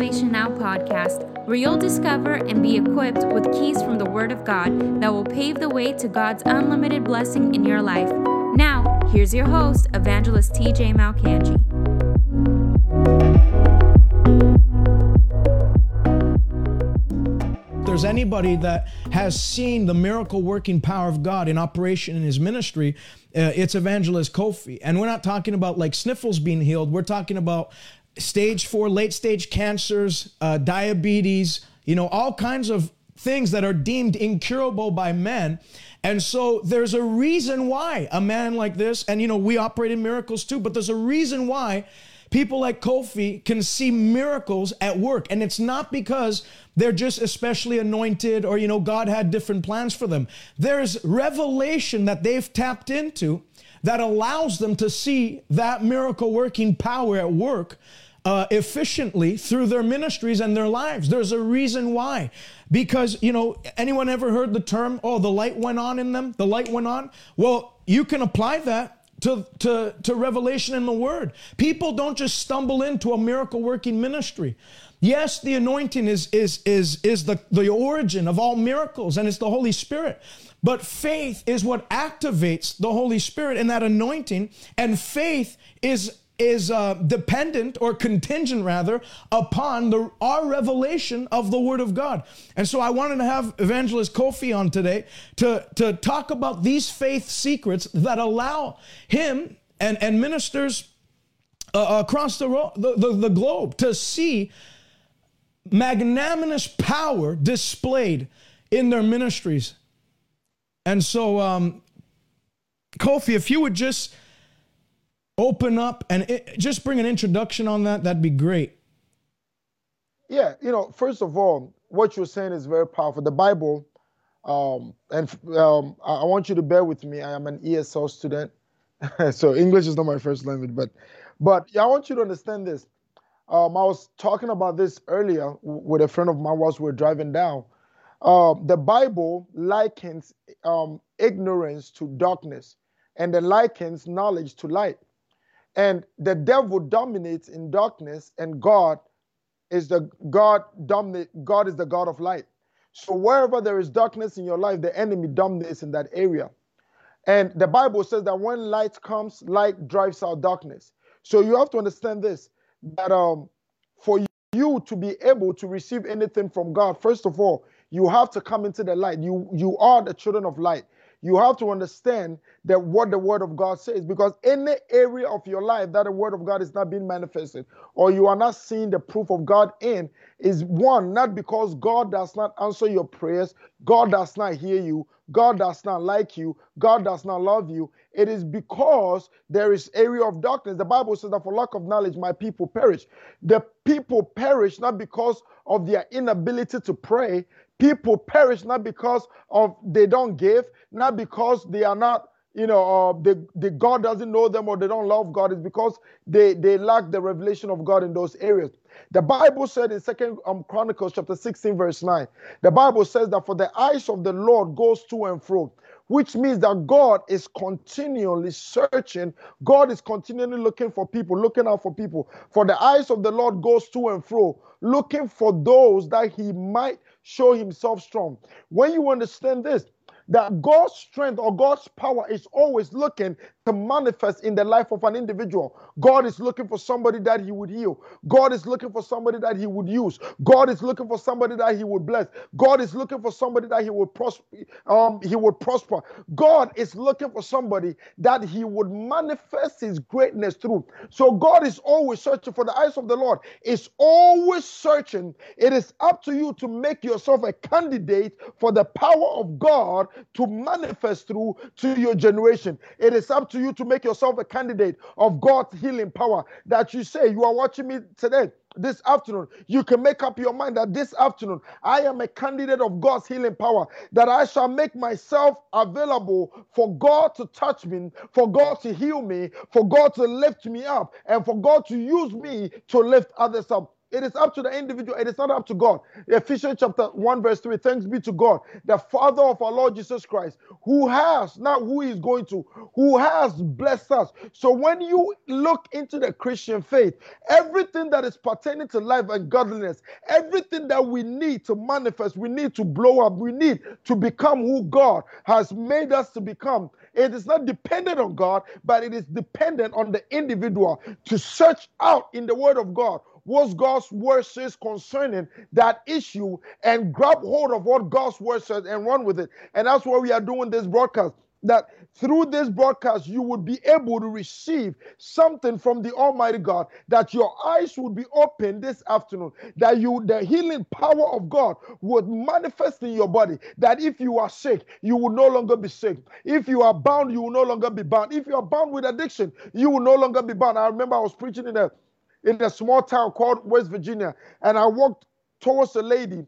Salvation Now podcast, where you'll discover and be equipped with keys from the Word of God that will pave the way to God's unlimited blessing in your life. Now, here's your host, Evangelist TJ Malcanji. there's anybody that has seen the miracle working power of God in operation in his ministry, uh, it's evangelist Kofi. And we're not talking about like sniffles being healed. We're talking about stage four, late stage cancers, uh, diabetes, you know, all kinds of things that are deemed incurable by men. And so there's a reason why a man like this, and you know, we operate in miracles too, but there's a reason why people like Kofi can see miracles at work. And it's not because they're just especially anointed or, you know, God had different plans for them. There's revelation that they've tapped into that allows them to see that miracle working power at work uh, efficiently through their ministries and their lives. There's a reason why. Because, you know, anyone ever heard the term, oh, the light went on in them? The light went on? Well, you can apply that to, to, to revelation in the word. People don't just stumble into a miracle working ministry. Yes, the anointing is, is, is, is the, the origin of all miracles and it's the Holy Spirit. But faith is what activates the Holy Spirit in that anointing. And faith is is uh, dependent or contingent rather upon the our revelation of the word of god and so i wanted to have evangelist kofi on today to to talk about these faith secrets that allow him and and ministers uh, across the, the, the, the globe to see magnanimous power displayed in their ministries and so um kofi if you would just open up and it, just bring an introduction on that, that'd be great. Yeah, you know, first of all, what you're saying is very powerful. The Bible, um, and um, I want you to bear with me. I am an ESL student, so English is not my first language, but but yeah, I want you to understand this. Um, I was talking about this earlier with a friend of mine whilst we were driving down. Uh, the Bible likens um, ignorance to darkness, and the likens knowledge to light. And the devil dominates in darkness, and God is the God dominate. God is the God of light. So wherever there is darkness in your life, the enemy dominates in that area. And the Bible says that when light comes, light drives out darkness. So you have to understand this that um, for you to be able to receive anything from God, first of all, you have to come into the light. You you are the children of light you have to understand that what the word of God says because any area of your life that the word of God is not being manifested or you are not seeing the proof of God in is one not because God does not answer your prayers, God does not hear you, God does not like you, God does not love you. It is because there is area of darkness. The Bible says that for lack of knowledge my people perish. The people perish not because of their inability to pray, People perish not because of they don't give, not because they are not, you know, uh, the, the God doesn't know them or they don't love God. It's because they, they lack the revelation of God in those areas. The Bible said in Second um, Chronicles chapter 16, verse 9, the Bible says that for the eyes of the Lord goes to and fro which means that God is continually searching. God is continually looking for people, looking out for people. For the eyes of the Lord goes to and fro, looking for those that he might show himself strong. When you understand this, that God's strength or God's power is always looking manifest in the life of an individual. God is looking for somebody that he would heal. God is looking for somebody that he would use. God is looking for somebody that he would bless. God is looking for somebody that he would prosper. Um, he would prosper. God is looking for somebody that he would manifest his greatness through. So God is always searching for the eyes of the Lord. Is always searching. It is up to you to make yourself a candidate for the power of God to manifest through to your generation. It is up to you to make yourself a candidate of God's healing power. That you say, You are watching me today this afternoon, you can make up your mind that this afternoon I am a candidate of God's healing power, that I shall make myself available for God to touch me, for God to heal me, for God to lift me up, and for God to use me to lift others up. It is up to the individual. It is not up to God. Ephesians chapter 1, verse 3. Thanks be to God, the Father of our Lord Jesus Christ, who has, not who is going to, who has blessed us. So when you look into the Christian faith, everything that is pertaining to life and godliness, everything that we need to manifest, we need to blow up, we need to become who God has made us to become. It is not dependent on God, but it is dependent on the individual to search out in the Word of God what God's word says concerning that issue and grab hold of what God's word says and run with it. And that's why we are doing this broadcast that through this broadcast you would be able to receive something from the almighty god that your eyes would be open this afternoon that you the healing power of god would manifest in your body that if you are sick you will no longer be sick. If you are bound you will no longer be bound. If you are bound with addiction you will no longer be bound. I remember i was preaching in a in a small town called west virginia and i walked towards a lady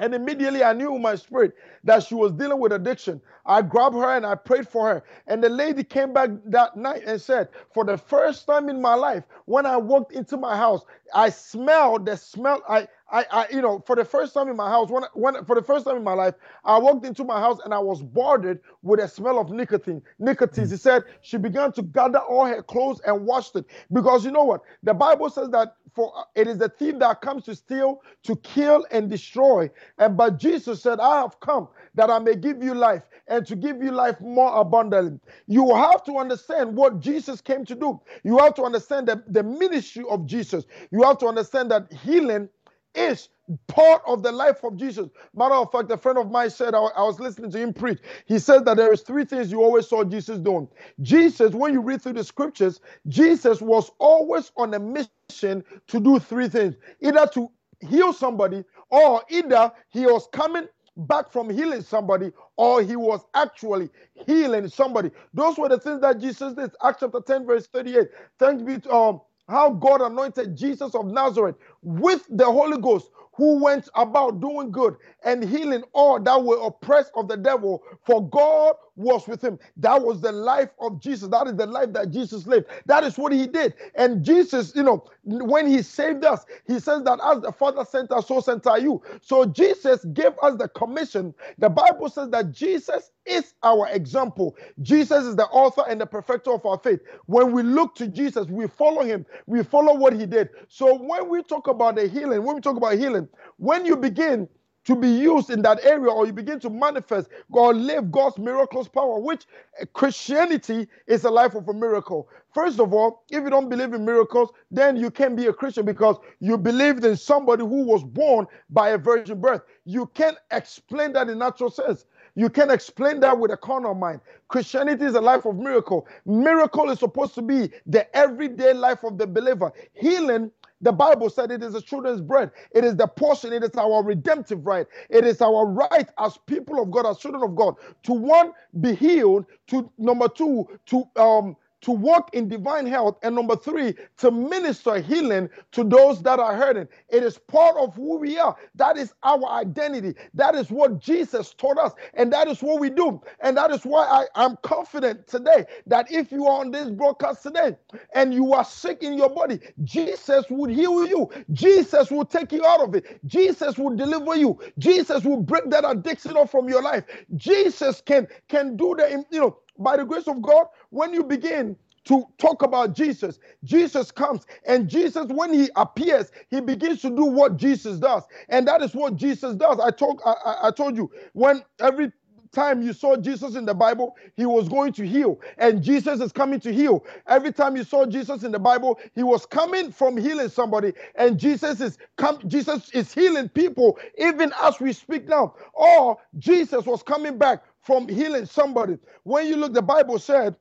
and immediately I knew in my spirit that she was dealing with addiction. I grabbed her and I prayed for her. And the lady came back that night and said, For the first time in my life, when I walked into my house, I smelled the smell. I, I, I, you know, for the first time in my house, when, when, for the first time in my life, I walked into my house and I was boarded with a smell of nicotine. Nicotine. Hmm. She said she began to gather all her clothes and washed it because you know what? The Bible says that for it is the thief that comes to steal, to kill, and destroy. And but Jesus said, I have come that I may give you life and to give you life more abundantly. You have to understand what Jesus came to do. You have to understand the, the ministry of Jesus. You have to understand that healing is part of the life of Jesus. Matter of fact, a friend of mine said, I, I, was listening to him preach. He said that there is three things you always saw Jesus doing. Jesus, when you read through the scriptures, Jesus was always on a mission to do three things either to heal somebody, or either he was coming back from healing somebody or he was actually healing somebody. Those were the things that Jesus did. Acts chapter 10, verse 38. Thanks be to um, how God anointed Jesus of Nazareth with the Holy Ghost, who went about doing good and healing all that were oppressed of the devil, for God was with him. That was the life of Jesus. That is the life that Jesus lived. That is what he did. And Jesus, you know, when he saved us, he says that as the Father sent us, so sent I you. So Jesus gave us the commission. The Bible says that Jesus is our example. Jesus is the author and the perfecter of our faith. When we look to Jesus, we follow him, we follow what he did. So when we talk about the healing, when we talk about healing, when you begin to be used in that area or you begin to manifest God live God's miraculous power, which eh, Christianity is a life of a miracle. First of all, if you don't believe in miracles, then you can't be a Christian because you believed in somebody who was born by a virgin birth. You can't explain that in natural sense. You can't explain that with a carnal mind. Christianity is a life of miracle. Miracle is supposed to be the everyday life of the believer. Healing the Bible said it is the children's bread. It is the portion. It is our redemptive right. It is our right as people of God, as children of God, to one, be healed, to number two, to um to walk in divine health, and number three, to minister healing to those that are hurting. It is part of who we are. That is our identity. That is what Jesus taught us, and that is what we do. And that is why I, am confident today that if you are on this broadcast today and you are sick in your body, Jesus would heal you. Jesus will take you out of it. Jesus will deliver you. Jesus will break that addiction off from your life. Jesus can can do the you know by the grace of God, when you begin to talk about Jesus, Jesus comes and Jesus, when he appears, he begins to do what Jesus does. And that is what Jesus does. I told, I, I told you, when every time you saw Jesus in the Bible, he was going to heal, and Jesus is coming to heal. Every time you saw Jesus in the Bible, he was coming from healing somebody, and Jesus is come. Jesus is healing people even as we speak now. Or Jesus was coming back from healing somebody. When you look, the Bible said,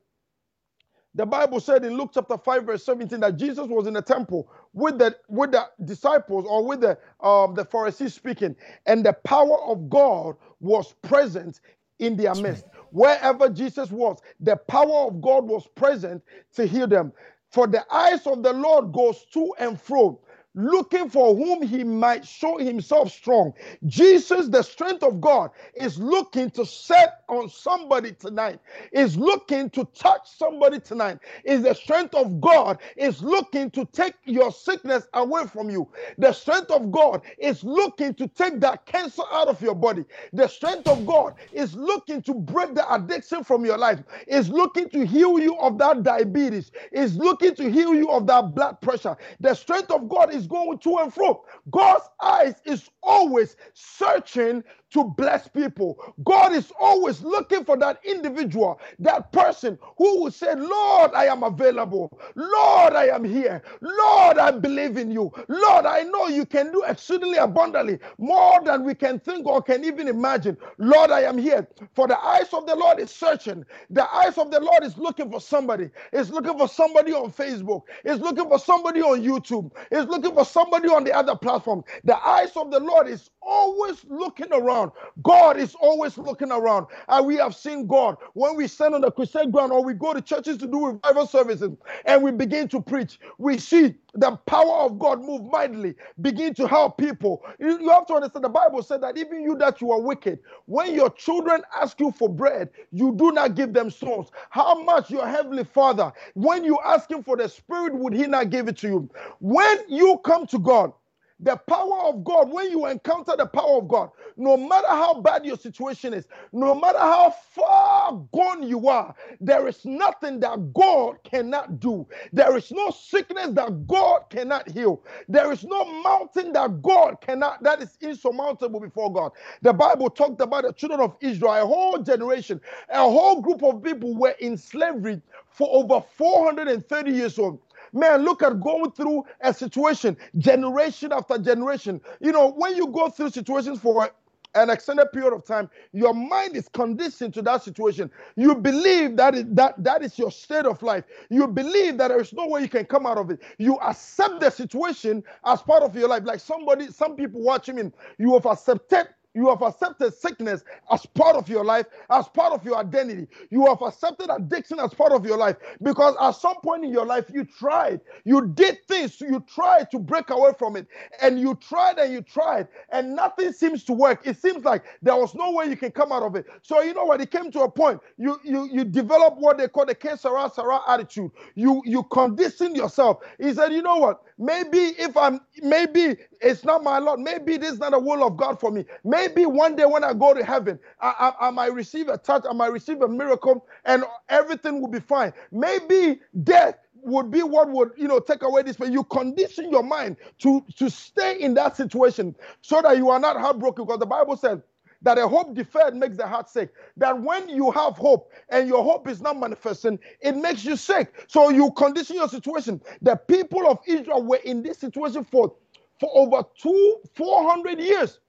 the Bible said in Luke chapter 5, verse 17, that Jesus was in the temple with the with the disciples or with the um the Pharisees speaking, and the power of God was present in their midst. Wherever Jesus was, the power of God was present to heal them. For the eyes of the Lord goes to and fro looking for whom he might show himself strong. Jesus, the strength of God, is looking to set on somebody tonight, is looking to touch somebody tonight. Is the strength of God is looking to take your sickness away from you. The strength of God is looking to take that cancer out of your body. The strength of God is looking to break the addiction from your life. Is looking to heal you of that diabetes. Is looking to heal you of that blood pressure. The strength of God is going to and fro. God's eyes is always searching to bless people. God is always looking for that individual, that person who will say, Lord, I am available. Lord, I am here. Lord, I believe in you. Lord, I know you can do exceedingly abundantly more than we can think or can even imagine. Lord, I am here. For the eyes of the Lord is searching. The eyes of the Lord is looking for somebody. It's looking for somebody on Facebook. It's looking for somebody on YouTube. It's looking for somebody on the other platform. The eyes of the Lord is always looking around. God is always looking around. And we have seen God when we stand on the crusade ground or we go to churches to do revival services and we begin to preach. We see the power of God move mightily, begin to help people. You have to understand the Bible said that even you that you are wicked, when your children ask you for bread, you do not give them stones. How much your heavenly Father, when you ask him for the spirit, would he not give it to you? When you come to God, the power of God, when you encounter the power of God, no matter how bad your situation is, no matter how far gone you are, there is nothing that God cannot do. There is no sickness that God cannot heal. There is no mountain that God cannot, that is insurmountable before God. The Bible talked about the children of Israel, a whole generation, a whole group of people were in slavery for over 430 years old. Man, look at going through a situation generation after generation. You know, when you go through situations for an extended period of time, your mind is conditioned to that situation. You believe that is, that, that is your state of life. You believe that there is no way you can come out of it. You accept the situation as part of your life. Like somebody, some people watching me, you have accepted you have accepted sickness as part of your life, as part of your identity. You have accepted addiction as part of your life because at some point in your life, you tried, you did things, you tried to break away from it, and you tried and you tried, and nothing seems to work. It seems like there was no way you can come out of it. So you know what? It came to a point you you you develop what they call the Kesara Sara attitude. You you condition yourself. He said, you know what? Maybe if I'm, maybe it's not my Lord. Maybe this is not the will of God for me. Maybe one day when I go to heaven, I, I, I might receive a touch, I might receive a miracle, and everything will be fine. Maybe death would be what would you know take away this but you condition your mind to to stay in that situation so that you are not heartbroken because the bible says that a hope deferred makes the heart sick. That when you have hope and your hope is not manifesting, it makes you sick. So you condition your situation. The people of Israel were in this situation for, for over two, 400 years.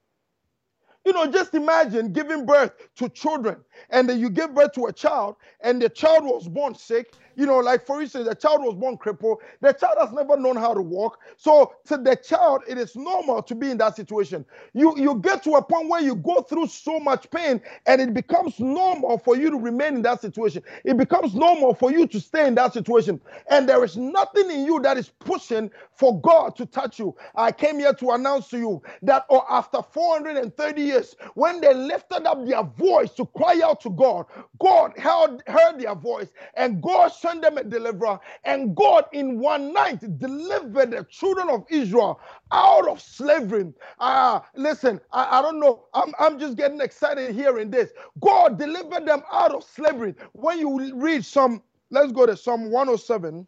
You know, just imagine giving birth to children and then you give birth to a child and the child was born sick you know, like for instance, the child was born crippled. The child has never known how to walk. So to the child, it is normal to be in that situation. You you get to a point where you go through so much pain, and it becomes normal for you to remain in that situation. It becomes normal for you to stay in that situation. And there is nothing in you that is pushing for God to touch you. I came here to announce to you that or oh, after 430 years, when they lifted up their voice to cry out to God, God heard, heard their voice, and God send them a deliverer. And God, in one night, delivered the children of Israel out of slavery. Ah, listen, I, I don't know. I'm, I'm just getting excited hearing this. God delivered them out of slavery. When you read some, let's go to Psalm 107,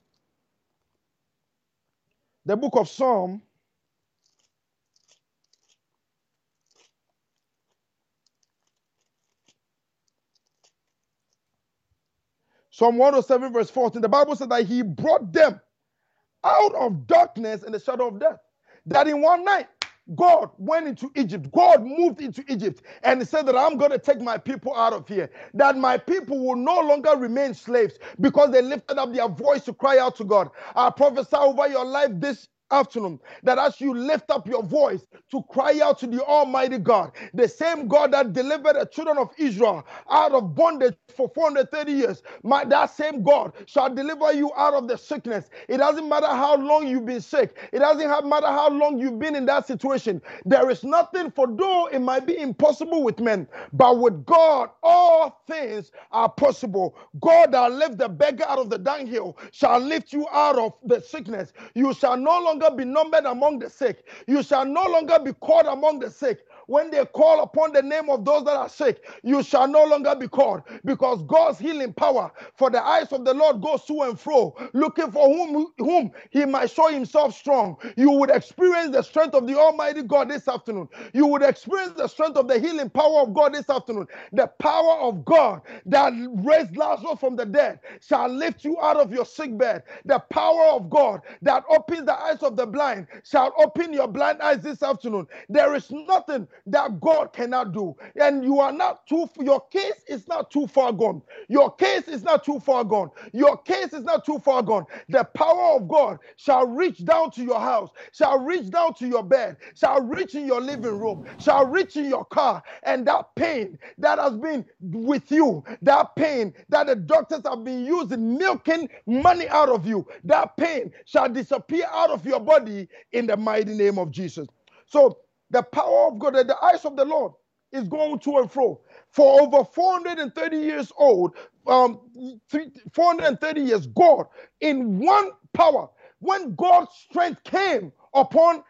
the book of Psalm. Psalm 107, verse 14, the Bible said that he brought them out of darkness and the shadow of death. That in one night, God went into Egypt. God moved into Egypt and said that I'm going to take my people out of here. That my people will no longer remain slaves because they lifted up their voice to cry out to God. I prophesy over your life this afternoon that as you lift up your voice to cry out to the Almighty God, the same God that delivered the children of Israel out of bondage for 430 years, my, that same God shall deliver you out of the sickness. It doesn't matter how long you've been sick, it doesn't matter how long you've been in that situation. There is nothing, for though it might be impossible with men, but with God, all things are possible. God that lifts the beggar out of the dunghill shall lift you out of the sickness. You shall no longer longer be numbered among the sick. You shall no longer be called among the sick. When they call upon the name of those that are sick, you shall no longer be called because God's healing power for the eyes of the Lord goes to and fro, looking for whom, whom he might show himself strong. You would experience the strength of the Almighty God this afternoon. You would experience the strength of the healing power of God this afternoon. The power of God that raised Lazarus from the dead shall lift you out of your sick bed. The power of God that opens the eyes of the blind shall open your blind eyes this afternoon. There is nothing that God cannot do. And you are not too, your case is not too far gone. Your case is not too far gone. Your case is not too far gone. The power of God shall reach down to your house, shall reach down to your bed, shall reach in your living room, shall reach in your car. And that pain that has been with you, that pain that the doctors have been using, milking money out of you, that pain shall disappear out of your body in the mighty name of Jesus. So the power of God, the eyes of the Lord is going to and fro. For over 430 years old, um, 430 years, God in one power, when God's strength came upon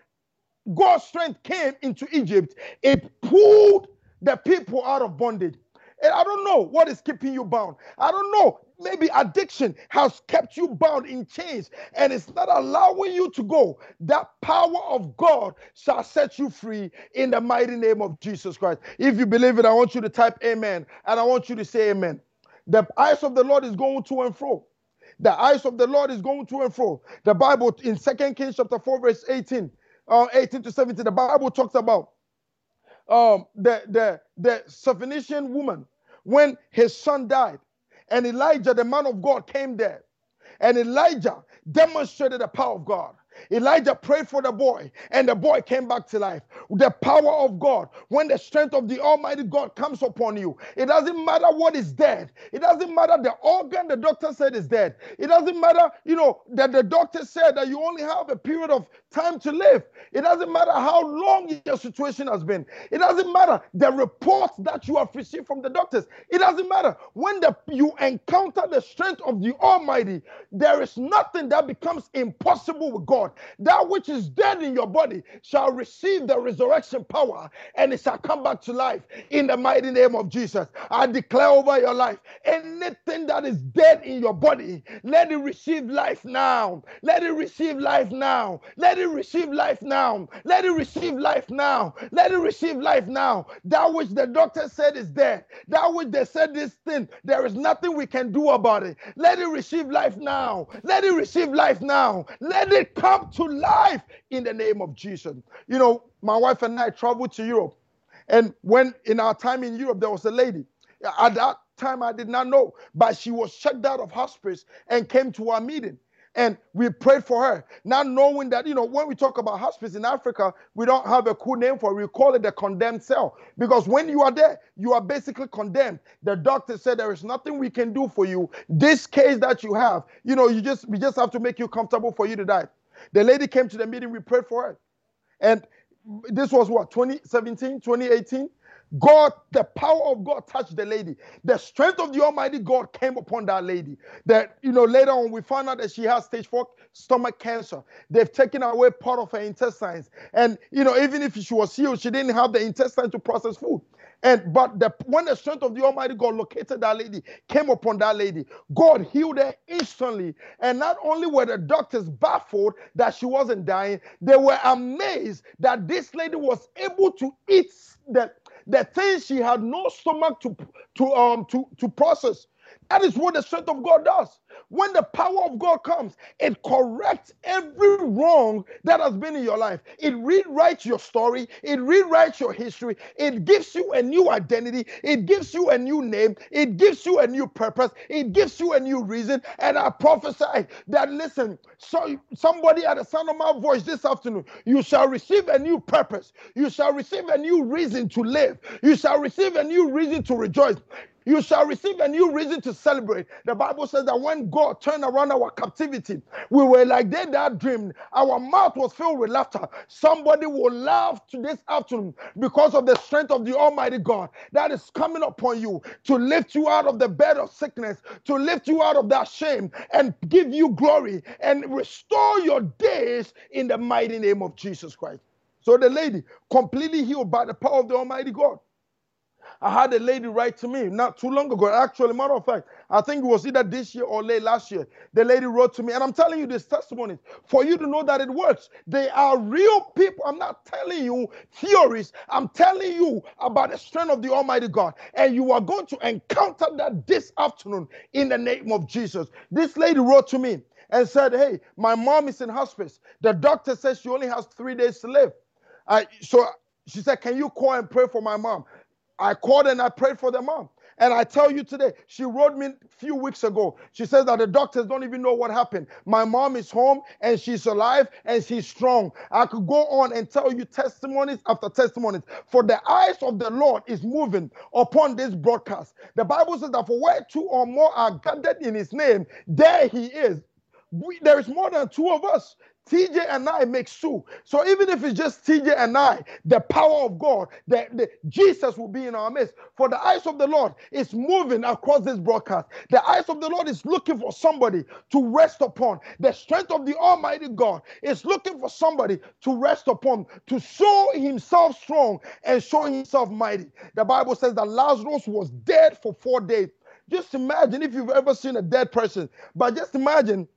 God's strength came into Egypt, it pulled the people out of bondage. And I don't know what is keeping you bound. I don't know. Maybe addiction has kept you bound in chains and it's not allowing you to go. That power of God shall set you free in the mighty name of Jesus Christ. If you believe it, I want you to type amen and I want you to say amen. The eyes of the Lord is going to and fro. The eyes of the Lord is going to and fro. The Bible in Second Kings chapter 4, verse 18, uh, 18 to 17, the Bible talks about um, the, the, the Syrophoenician woman when his son died. And Elijah, the man of God, came there. And Elijah demonstrated the power of God. Elijah prayed for the boy, and the boy came back to life. The power of God, when the strength of the Almighty God comes upon you, it doesn't matter what is dead. It doesn't matter the organ the doctor said is dead. It doesn't matter, you know, that the doctor said that you only have a period of time to live. It doesn't matter how long your situation has been. It doesn't matter the reports that you have received from the doctors. It doesn't matter when the, you encounter the strength of the Almighty. There is nothing that becomes impossible with God. That which is dead in your body shall receive the resurrection power and it shall come back to life in the mighty name of Jesus. I declare over your life anything that is dead in your body, let it receive life now. Let it receive life now. Let it receive life now. Let it receive life now. Let it receive life now. That which the doctor said is dead, that which they said this thing, there is nothing we can do about it. Let it receive life now. Let it receive life now. Let it come come to life in the name of Jesus. You know, my wife and I traveled to Europe. And when in our time in Europe, there was a lady. At that time, I did not know, but she was checked out of hospice and came to our meeting. And we prayed for her, not knowing that, you know, when we talk about hospice in Africa, we don't have a cool name for it. We call it the condemned cell. Because when you are there, you are basically condemned. The doctor said there is nothing we can do for you. This case that you have, you know, you just we just have to make you comfortable for you to die. The lady came to the meeting, we prayed for her. And this was what, 2017, 2018? God, the power of God touched the lady. The strength of the Almighty God came upon that lady. That, you know, later on we found out that she has stage four stomach cancer. They've taken away part of her intestines. And, you know, even if she was healed, she didn't have the intestine to process food. And but the, when the strength of the Almighty God located that lady, came upon that lady, God healed her instantly. And not only were the doctors baffled that she wasn't dying, they were amazed that this lady was able to eat the, the things she had no stomach to, to, um, to, to process. That is what the strength of God does. When the power of God comes, it corrects every wrong that has been in your life. It rewrites your story, it rewrites your history, it gives you a new identity, it gives you a new name, it gives you a new purpose, it gives you a new reason. And I prophesy that, listen, so somebody at the sound of my voice this afternoon, you shall receive a new purpose, you shall receive a new reason to live, you shall receive a new reason to rejoice. You shall receive a new reason to celebrate. The Bible says that when God turned around our captivity, we were like they that dreamed. Our mouth was filled with laughter. Somebody will laugh to this afternoon because of the strength of the Almighty God that is coming upon you to lift you out of the bed of sickness, to lift you out of that shame and give you glory and restore your days in the mighty name of Jesus Christ. So the lady completely healed by the power of the Almighty God. I had a lady write to me not too long ago. Actually, matter of fact, I think it was either this year or late last year. The lady wrote to me, and I'm telling you this testimony for you to know that it works. They are real people. I'm not telling you theories. I'm telling you about the strength of the Almighty God. And you are going to encounter that this afternoon in the name of Jesus. This lady wrote to me and said, Hey, my mom is in hospice. The doctor says she only has three days to live. Uh, so she said, Can you call and pray for my mom? I called and I prayed for the mom. And I tell you today, she wrote me a few weeks ago. She says that the doctors don't even know what happened. My mom is home and she's alive and she's strong. I could go on and tell you testimonies after testimonies. For the eyes of the Lord is moving upon this broadcast. The Bible says that for where two or more are gathered in his name, there he is. We, there is more than two of us. TJ and I makes two. So even if it's just TJ and I, the power of God, the, the, Jesus will be in our midst. For the eyes of the Lord is moving across this broadcast. The eyes of the Lord is looking for somebody to rest upon. The strength of the Almighty God is looking for somebody to rest upon, to show himself strong and show himself mighty. The Bible says that Lazarus was dead for four days. Just imagine if you've ever seen a dead person, but just imagine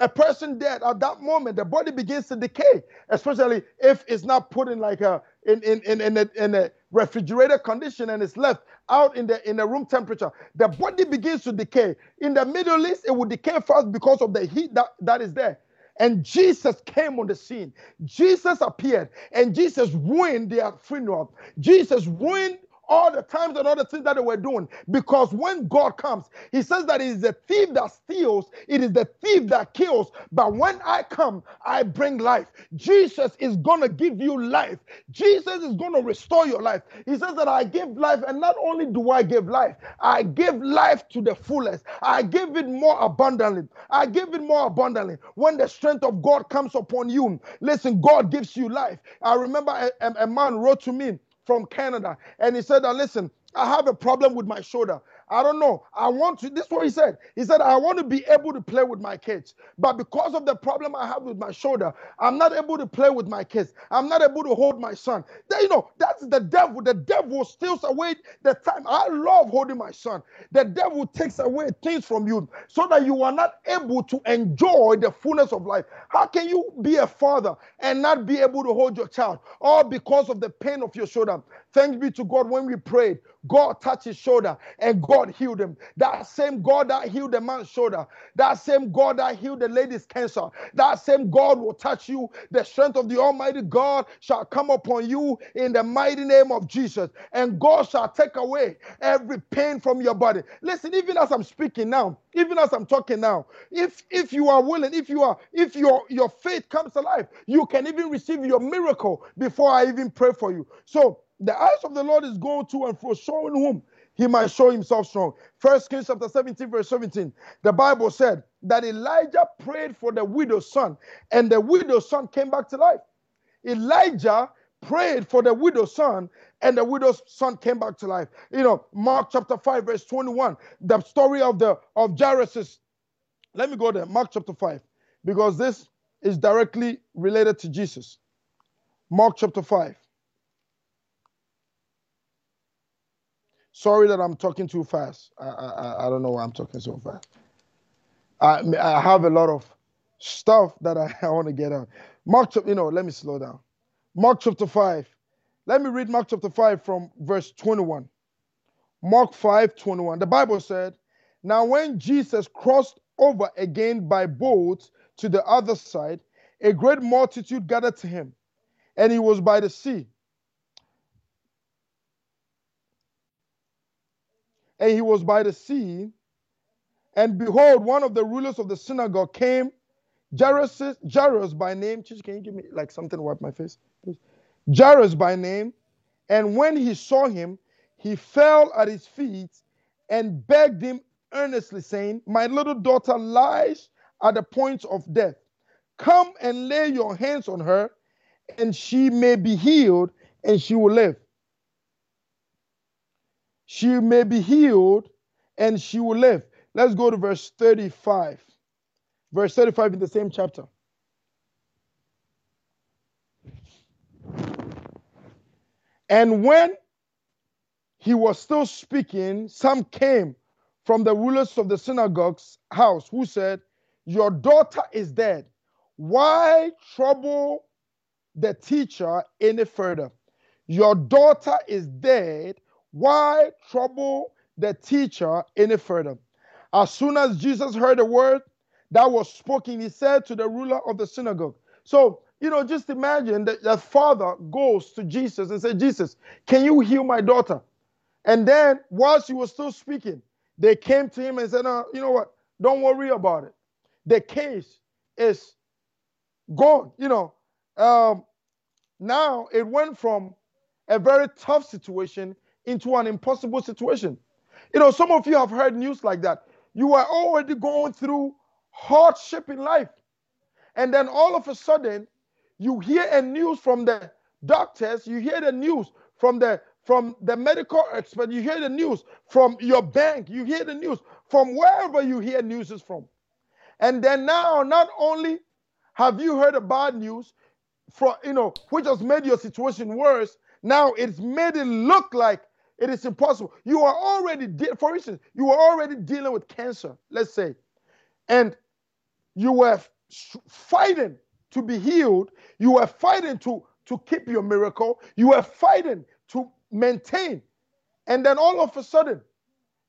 a person dead at that moment the body begins to decay especially if it's not put in like a in in in, in, a, in a refrigerated condition and it's left out in the in the room temperature the body begins to decay in the middle east it will decay fast because of the heat that, that is there and Jesus came on the scene. Jesus appeared and Jesus ruined their funeral. Jesus ruined all the times and all the things that they were doing. Because when God comes, He says that it is the thief that steals, it is the thief that kills. But when I come, I bring life. Jesus is going to give you life. Jesus is going to restore your life. He says that I give life, and not only do I give life, I give life to the fullest. I give it more abundantly. I give it more abundantly. When the strength of God comes upon you, listen, God gives you life. I remember a, a, a man wrote to me from Canada. And he said listen, I have a problem with my shoulder. I don't know. I want to, this is what he said. He said, I want to be able to play with my kids. But because of the problem I have with my shoulder, I'm not able to play with my kids. I'm not able to hold my son. You know, that's the devil. The devil steals away the time. I love holding my son. The devil takes away things from you so that you are not able to enjoy the fullness of life. How can you be a father and not be able to hold your child? All because of the pain of your shoulder. Thanks be to God when we prayed. God touched his shoulder and God healed him. That same God that healed the man's shoulder, that same God that healed the lady's cancer, that same God will touch you. The strength of the Almighty God shall come upon you in the mighty name of Jesus, and God shall take away every pain from your body. Listen, even as I'm speaking now, even as I'm talking now, if if you are willing, if you are, if your your faith comes alive, you can even receive your miracle before I even pray for you. So the eyes of the Lord is going to and fro, showing whom he might show himself strong. First Kings chapter 17, verse 17. The Bible said that Elijah prayed for the widow's son, and the widow's son came back to life. Elijah prayed for the widow's son, and the widow's son came back to life. You know, Mark chapter 5, verse 21. The story of the of Jairus. Let me go there. Mark chapter 5, because this is directly related to Jesus. Mark chapter 5. Sorry that I'm talking too fast. I, I, I don't know why I'm talking so fast. I, I have a lot of stuff that I, I want to get out. Mark, you know, let me slow down. Mark chapter 5. Let me read Mark chapter 5 from verse 21. Mark 5 21. The Bible said, Now, when Jesus crossed over again by boat to the other side, a great multitude gathered to him, and he was by the sea. And he was by the sea, and behold, one of the rulers of the synagogue came, Jairus, Jairus by name. Can you give me like something to wipe my face? Please? Jairus by name. And when he saw him, he fell at his feet and begged him earnestly, saying, My little daughter lies at the point of death. Come and lay your hands on her, and she may be healed, and she will live. She may be healed, and she will live. Let's go to verse 35. Verse 35 in the same chapter. And when he was still speaking, some came from the rulers of the synagogue's house who said, Your daughter is dead. Why trouble the teacher any further? Your daughter is dead. Why trouble the teacher any further? As soon as Jesus heard the word that was spoken, he said to the ruler of the synagogue. So, you know, just imagine that the father goes to Jesus and says, Jesus, can you heal my daughter? And then, whilst he was still speaking, they came to him and said, uh, You know what? Don't worry about it. The case is gone. You know, um, now it went from a very tough situation into an impossible situation. You know, some of you have heard news like that. You are already going through hardship in life. And then all of a sudden, you hear a news from the doctors, you hear the news from the from the medical expert, you hear the news from your bank, you hear the news from wherever you hear news is from. And then now, not only have you heard the bad news, for you know, which has made your situation worse, now it's made it look like it is impossible. You are already, de- for instance, you are already dealing with cancer, let's say, and you were fighting to be healed. You were fighting to, to keep your miracle. You were fighting to maintain. And then all of a sudden,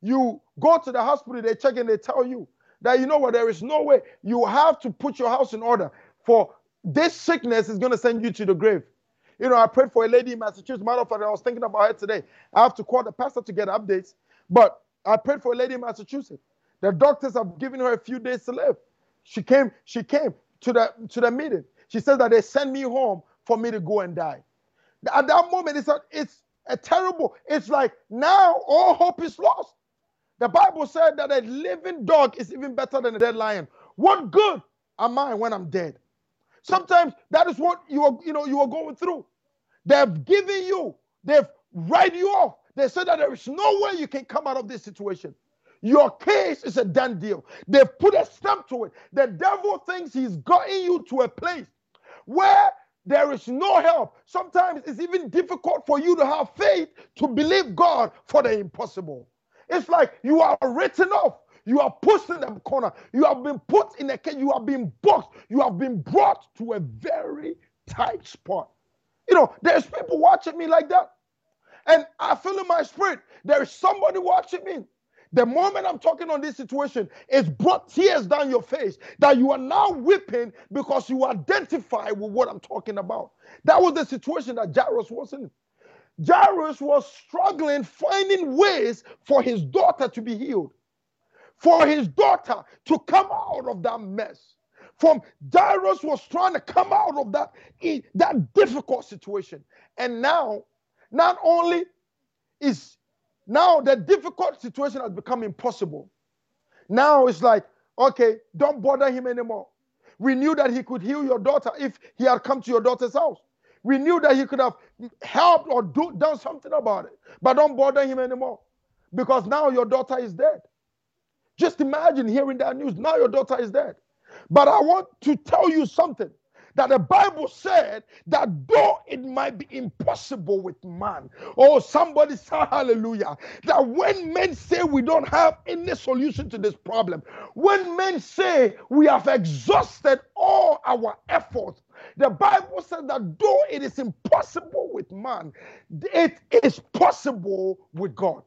you go to the hospital, they check and they tell you that, you know what, there is no way. You have to put your house in order for this sickness is going to send you to the grave. You know, I prayed for a lady in Massachusetts. Matter of fact, I was thinking about her today. I have to call the pastor to get updates. But I prayed for a lady in Massachusetts. The doctors have given her a few days to live. She came, she came to the to the meeting. She said that they sent me home for me to go and die. At that moment, it's a, it's a terrible. It's like now all hope is lost. The Bible said that a living dog is even better than a dead lion. What good am I when I'm dead? Sometimes that is what you are, you know, you are going through. They've given you, they've write you off. They said that there is no way you can come out of this situation. Your case is a done deal. They've put a stamp to it. The devil thinks he's gotten you to a place where there is no help. Sometimes it's even difficult for you to have faith to believe God for the impossible. It's like you are written off. You are pushed in the corner. You have been put in a cage. You have been boxed. You have been brought to a very tight spot. You know, there's people watching me like that. And I feel in my spirit, there is somebody watching me. The moment I'm talking on this situation, it's brought tears down your face that you are now weeping because you identify with what I'm talking about. That was the situation that Jairus was in. Jairus was struggling, finding ways for his daughter to be healed, for his daughter to come out of that mess. From Jairus was trying to come out of that, that difficult situation. And now, not only is now the difficult situation has become impossible. Now it's like, okay, don't bother him anymore. We knew that he could heal your daughter if he had come to your daughter's house. We knew that he could have helped or do, done something about it. But don't bother him anymore because now your daughter is dead. Just imagine hearing that news. Now your daughter is dead. But I want to tell you something that the Bible said that though it might be impossible with man, oh, somebody say hallelujah, that when men say we don't have any solution to this problem, when men say we have exhausted all our efforts, the Bible says that though it is impossible with man, it is possible with God.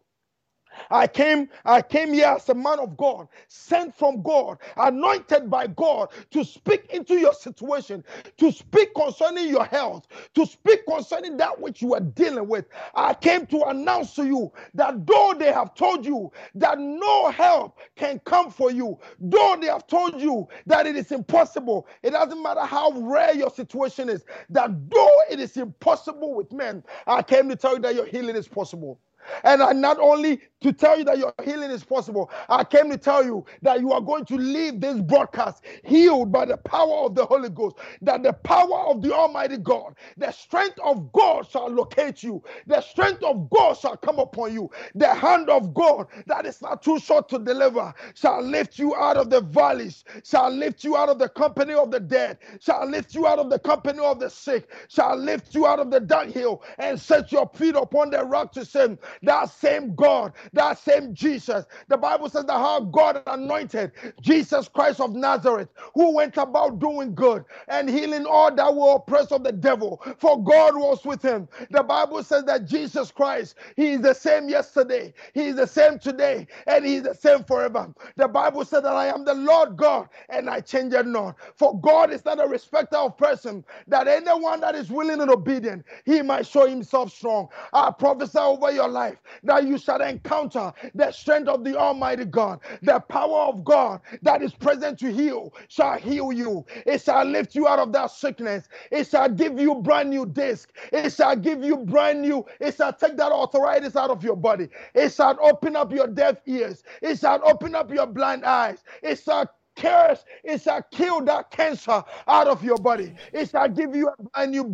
I came, I came here as a man of God, sent from God, anointed by God to speak into your situation, to speak concerning your health, to speak concerning that which you are dealing with. I came to announce to you that though they have told you that no help can come for you, though they have told you that it is impossible, it doesn't matter how rare your situation is, that though it is impossible with men, I came to tell you that your healing is possible. And I not only to tell you that your healing is possible, I came to tell you that you are going to leave this broadcast healed by the power of the Holy Ghost, that the power of the Almighty God, the strength of God shall locate you, the strength of God shall come upon you, the hand of God that is not too short to deliver shall lift you out of the valleys, shall lift you out of the company of the dead, shall lift you out of the company of the sick, shall lift you out of the dunghill and set your feet upon the rock to sin that same God, that same Jesus. The Bible says that how God anointed Jesus Christ of Nazareth, who went about doing good and healing all that were oppressed of the devil, for God was with him. The Bible says that Jesus Christ, He is the same yesterday, He is the same today, and He is the same forever. The Bible said that I am the Lord God and I change it not. For God is not a respecter of person, that anyone that is willing and obedient, He might show Himself strong. I prophesy over your life life that you shall encounter the strength of the Almighty God, the power of God that is present to heal shall heal you. It shall lift you out of that sickness. It shall give you brand new disc. It shall give you brand new. It shall take that arthritis out of your body. It shall open up your deaf ears. It shall open up your blind eyes. It shall curse, it shall kill that cancer out of your body. It shall give you a brand new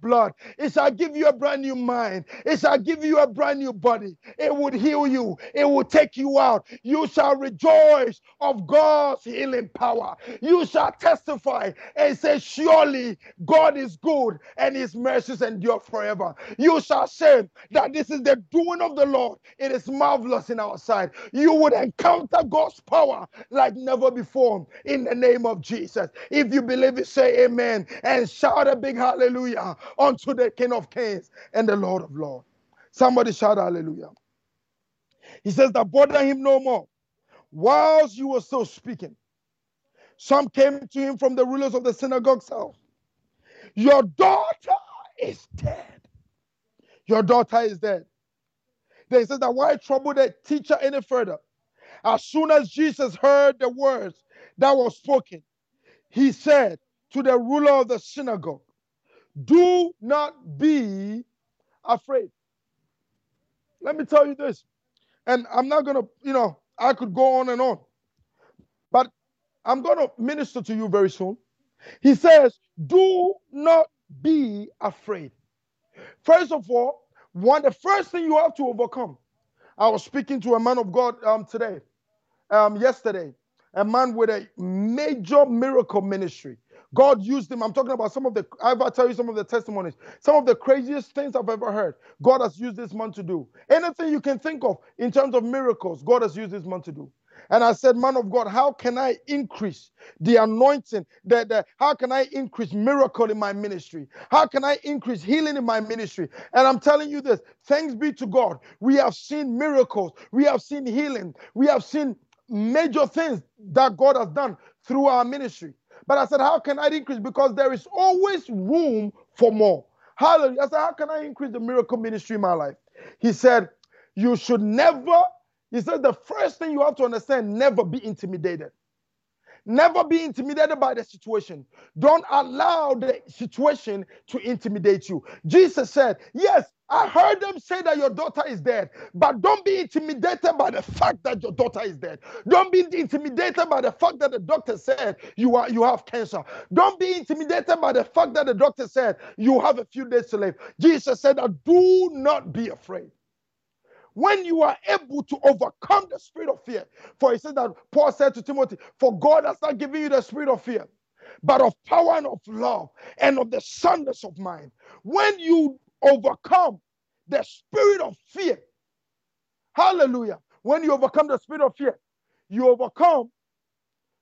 blood. It shall give you a brand new mind. It shall give you a brand new body. It would heal you. It will take you out. You shall rejoice of God's healing power. You shall testify and say, Surely God is good and his mercies endure forever. You shall say that this is the doing of the Lord. It is marvelous in our sight. You would encounter God's power like never before in the name of Jesus. If you believe it, say amen and shout a big hallelujah unto the King of Kings and the Lord of Lords. Somebody shout hallelujah. He says that bother him no more. Whilst you were still speaking, some came to him from the rulers of the synagogue's house. Your daughter is dead. Your daughter is dead. They said that why trouble the teacher any further? As soon as Jesus heard the words, that was spoken, he said to the ruler of the synagogue, Do not be afraid. Let me tell you this, and I'm not going to, you know, I could go on and on, but I'm going to minister to you very soon. He says, Do not be afraid. First of all, one, the first thing you have to overcome. I was speaking to a man of God um, today, um, yesterday, a man with a major miracle ministry. God used him. I'm talking about some of the, I've tell you some of the testimonies, some of the craziest things I've ever heard. God has used this man to do. Anything you can think of in terms of miracles, God has used this man to do. And I said, Man of God, how can I increase the anointing? The, the, how can I increase miracle in my ministry? How can I increase healing in my ministry? And I'm telling you this thanks be to God. We have seen miracles, we have seen healing, we have seen major things that God has done through our ministry. But I said, How can I increase? Because there is always room for more. Hallelujah. I said, How can I increase the miracle ministry in my life? He said, You should never, he said, the first thing you have to understand, never be intimidated. Never be intimidated by the situation. Don't allow the situation to intimidate you. Jesus said, Yes, I heard them say that your daughter is dead, but don't be intimidated by the fact that your daughter is dead. Don't be intimidated by the fact that the doctor said you are you have cancer. Don't be intimidated by the fact that the doctor said you have a few days to live. Jesus said do not be afraid when you are able to overcome the spirit of fear. For he said that Paul said to Timothy, For God has not given you the spirit of fear, but of power and of love and of the soundness of mind. When you overcome the spirit of fear, hallelujah. When you overcome the spirit of fear, you overcome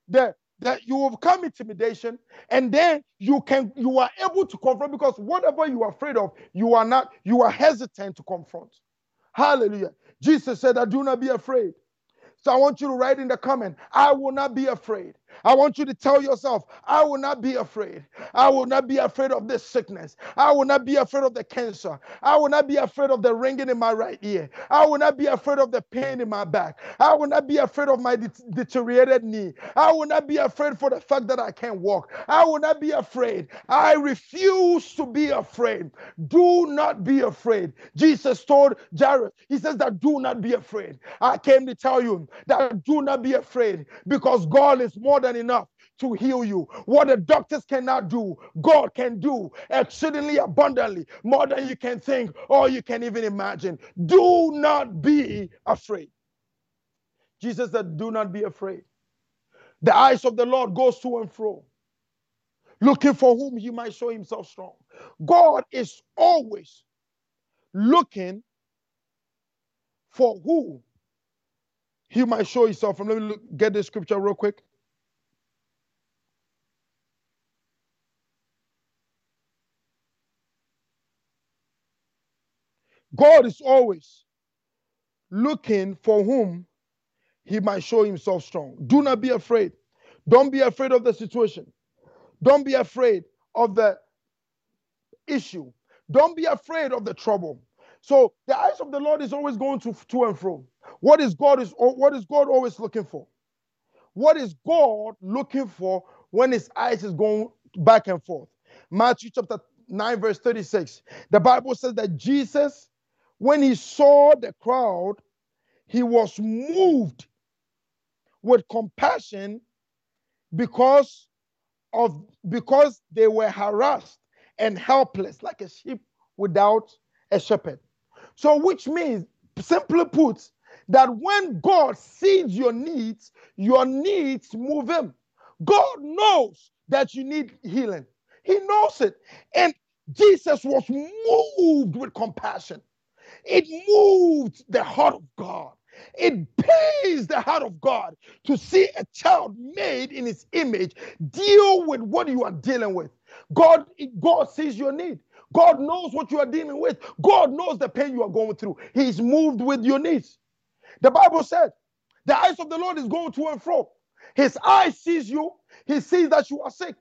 the that you overcome intimidation and then you can you are able to confront because whatever you are afraid of you are not you are hesitant to confront Hallelujah. Jesus said that do not be afraid. So I want you to write in the comment, I will not be afraid. I want you to tell yourself, I will not be afraid. I will not be afraid of this sickness. I will not be afraid of the cancer. I will not be afraid of the ringing in my right ear. I will not be afraid of the pain in my back. I will not be afraid of my de- deteriorated knee. I will not be afraid for the fact that I can't walk. I will not be afraid. I refuse to be afraid. Do not be afraid. Jesus told Jairus, He says that do not be afraid. I came to tell you that do not be afraid because God is more than enough to heal you. What the doctors cannot do, God can do exceedingly abundantly, more than you can think or you can even imagine. Do not be afraid. Jesus said, Do not be afraid. The eyes of the Lord goes to and fro, looking for whom he might show himself strong. God is always looking for who he might show himself. And let me look, get the scripture real quick. God is always looking for whom he might show himself strong. Do not be afraid. Don't be afraid of the situation. Don't be afraid of the issue. Don't be afraid of the trouble. So the eyes of the Lord is always going to, to and fro. What is God is what is God always looking for? What is God looking for when his eyes is going back and forth? Matthew chapter 9, verse 36. The Bible says that Jesus when he saw the crowd, he was moved with compassion because of because they were harassed and helpless like a sheep without a shepherd. So which means simply put that when God sees your needs, your needs move him. God knows that you need healing. He knows it. And Jesus was moved with compassion. It moved the heart of God. It pains the heart of God to see a child made in his image deal with what you are dealing with. God, God sees your need. God knows what you are dealing with. God knows the pain you are going through. He's moved with your needs. The Bible said, the eyes of the Lord is going to and fro. His eye sees you. He sees that you are sick.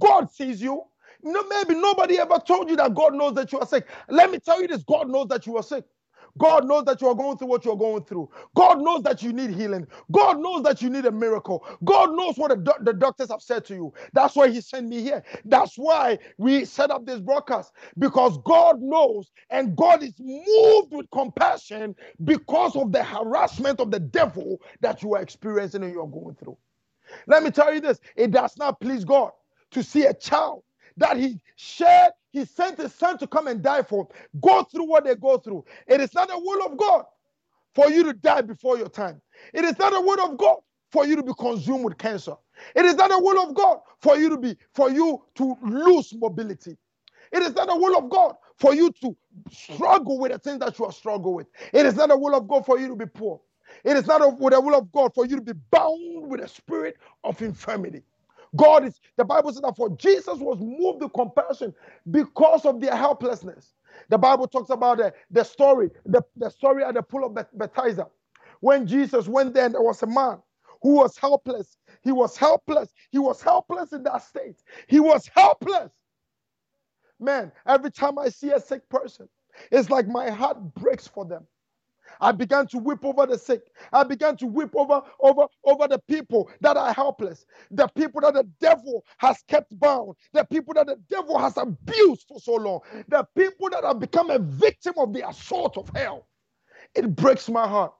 God sees you. No, maybe nobody ever told you that God knows that you are sick. Let me tell you this God knows that you are sick. God knows that you are going through what you're going through. God knows that you need healing. God knows that you need a miracle. God knows what the, do- the doctors have said to you. That's why He sent me here. That's why we set up this broadcast because God knows and God is moved with compassion because of the harassment of the devil that you are experiencing and you're going through. Let me tell you this it does not please God to see a child that he shared, he sent his son to come and die for, go through what they go through. It is not the will of God for you to die before your time. It is not the will of God for you to be consumed with cancer. It is not the will of God for you to be for you to lose mobility. It is not the will of God for you to struggle with the things that you are struggling with. It is not the will of God for you to be poor. It is not the will of God for you to be bound with a spirit of infirmity. God is, the Bible says that for Jesus was moved with compassion because of their helplessness. The Bible talks about the, the story, the, the story at the pool of Bethesda. When Jesus went there, there was a man who was helpless. He was helpless. He was helpless in that state. He was helpless. Man, every time I see a sick person, it's like my heart breaks for them. I began to weep over the sick. I began to weep over, over, over the people that are helpless, the people that the devil has kept bound, the people that the devil has abused for so long, the people that have become a victim of the assault of hell. It breaks my heart.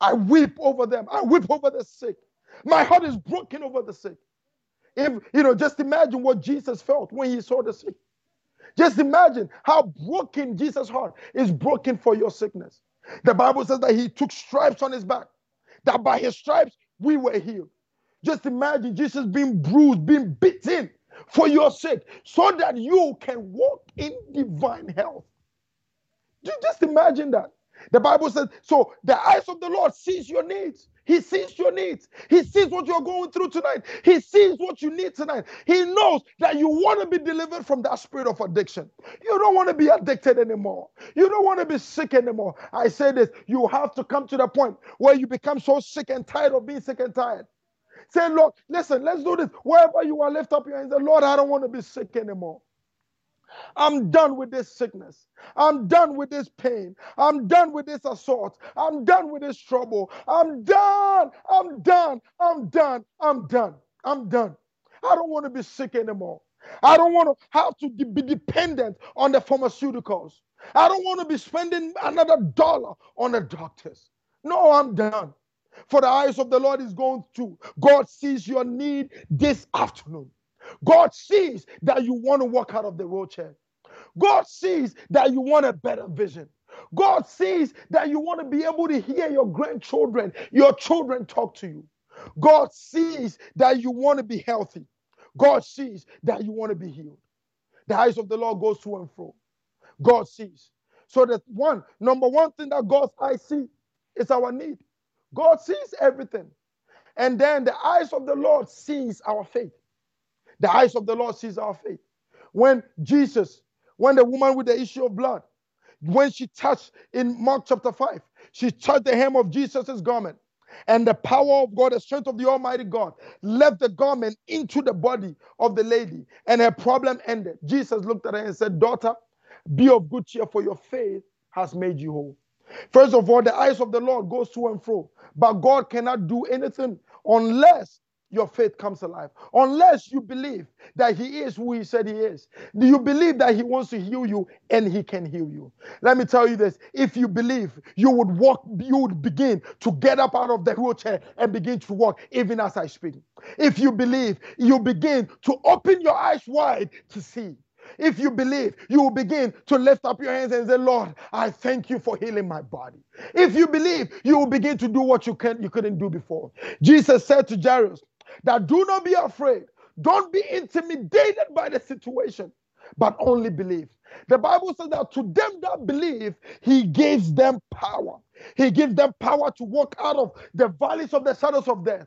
I weep over them. I weep over the sick. My heart is broken over the sick. If you know, just imagine what Jesus felt when he saw the sick. Just imagine how broken Jesus' heart is broken for your sickness. The Bible says that he took stripes on his back, that by his stripes we were healed. Just imagine Jesus being bruised, being beaten for your sake, so that you can walk in divine health. Just imagine that. The Bible says, so the eyes of the Lord sees your needs. He sees your needs. He sees what you're going through tonight. He sees what you need tonight. He knows that you want to be delivered from that spirit of addiction. You don't want to be addicted anymore. You don't want to be sick anymore. I say this you have to come to the point where you become so sick and tired of being sick and tired. Say, Lord, listen, let's do this. Wherever you are, lift up your hands. Say, Lord, I don't want to be sick anymore. I'm done with this sickness. I'm done with this pain. I'm done with this assault. I'm done with this trouble. I'm done. I'm done. I'm done. I'm done. I'm done. I don't want to be sick anymore. I don't want to have to be dependent on the pharmaceuticals. I don't want to be spending another dollar on the doctors. No, I'm done. For the eyes of the Lord is going to. God sees your need this afternoon. God sees that you want to walk out of the wheelchair. God sees that you want a better vision. God sees that you want to be able to hear your grandchildren, your children talk to you. God sees that you want to be healthy. God sees that you want to be healed. The eyes of the Lord goes to and fro. God sees. So that one, number one thing that God's eyes see is our need. God sees everything. And then the eyes of the Lord sees our faith. The eyes of the Lord sees our faith. When Jesus, when the woman with the issue of blood, when she touched in Mark chapter 5, she touched the hem of Jesus' garment. And the power of God, the strength of the Almighty God, left the garment into the body of the lady, and her problem ended. Jesus looked at her and said, Daughter, be of good cheer, for your faith has made you whole. First of all, the eyes of the Lord goes to and fro, but God cannot do anything unless your faith comes alive. Unless you believe that He is who He said He is. Do you believe that He wants to heal you and He can heal you? Let me tell you this if you believe, you would walk, you would begin to get up out of the wheelchair and begin to walk, even as I speak. If you believe, you begin to open your eyes wide to see. If you believe, you will begin to lift up your hands and say, Lord, I thank you for healing my body. If you believe, you will begin to do what you can you couldn't do before. Jesus said to Jairus, that do not be afraid. Don't be intimidated by the situation, but only believe. The Bible says that to them that believe, He gives them power. He gives them power to walk out of the valleys of the shadows of death.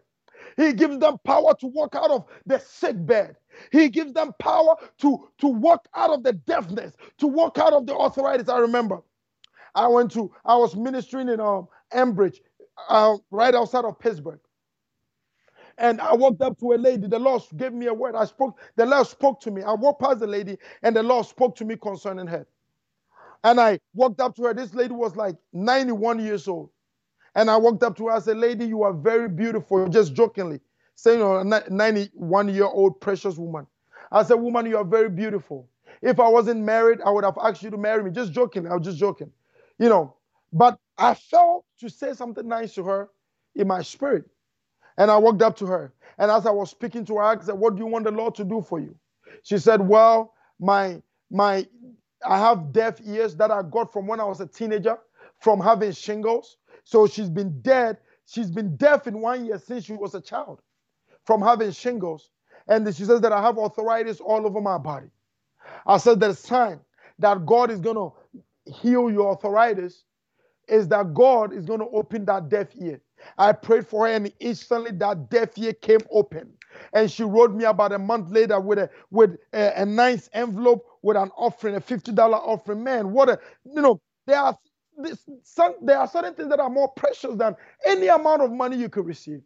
He gives them power to walk out of the sick bed. He gives them power to, to walk out of the deafness, to walk out of the arthritis. I remember I went to, I was ministering in um, Ambridge, uh, right outside of Pittsburgh. And I walked up to a lady. The Lord gave me a word. I spoke, the Lord spoke to me. I walked past the lady, and the Lord spoke to me concerning her. And I walked up to her. This lady was like 91 years old. And I walked up to her. I said, Lady, you are very beautiful, just jokingly, saying, oh, a 91 year old precious woman. I said, Woman, you are very beautiful. If I wasn't married, I would have asked you to marry me. Just joking. I was just joking. You know, but I felt to say something nice to her in my spirit. And I walked up to her. And as I was speaking to her, I said, What do you want the Lord to do for you? She said, Well, my my I have deaf ears that I got from when I was a teenager from having shingles. So she's been dead. She's been deaf in one year since she was a child from having shingles. And she says that I have arthritis all over my body. I said the sign that God is going to heal your arthritis is that God is going to open that deaf ear. I prayed for her, and instantly that deaf ear came open. And she wrote me about a month later with a with a, a nice envelope with an offering, a fifty dollar offering. Man, what a you know there are this, some, there are certain things that are more precious than any amount of money you could receive.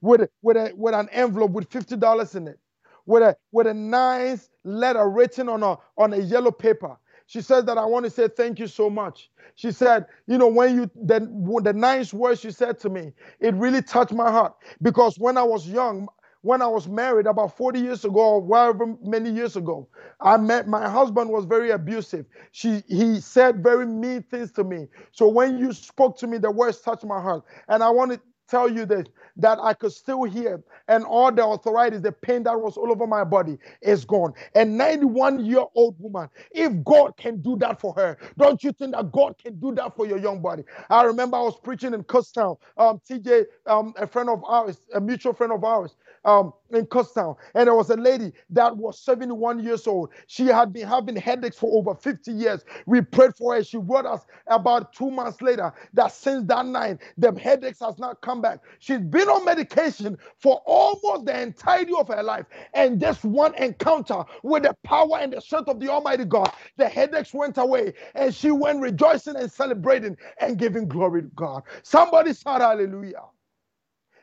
With with a with an envelope with fifty dollars in it, with a with a nice letter written on a on a yellow paper. She says that I want to say thank you so much. She said, you know, when you the, the nice words she said to me, it really touched my heart because when I was young, when I was married about 40 years ago or however many years ago, I met my husband was very abusive. She he said very mean things to me. So when you spoke to me, the words touched my heart. And I want to tell you this that I could still hear, and all the arthritis, the pain that was all over my body is gone. And 91 year old woman, if God can do that for her, don't you think that God can do that for your young body? I remember I was preaching in Kutztown. Um, TJ, um, a friend of ours, a mutual friend of ours, um, in Kutztown, and there was a lady that was 71 years old. She had been having headaches for over 50 years. We prayed for her. She wrote us about two months later that since that night, the headaches has not come back. She's been on medication for almost the entirety of her life, and just one encounter with the power and the strength of the Almighty God, the headaches went away, and she went rejoicing and celebrating and giving glory to God. Somebody shout hallelujah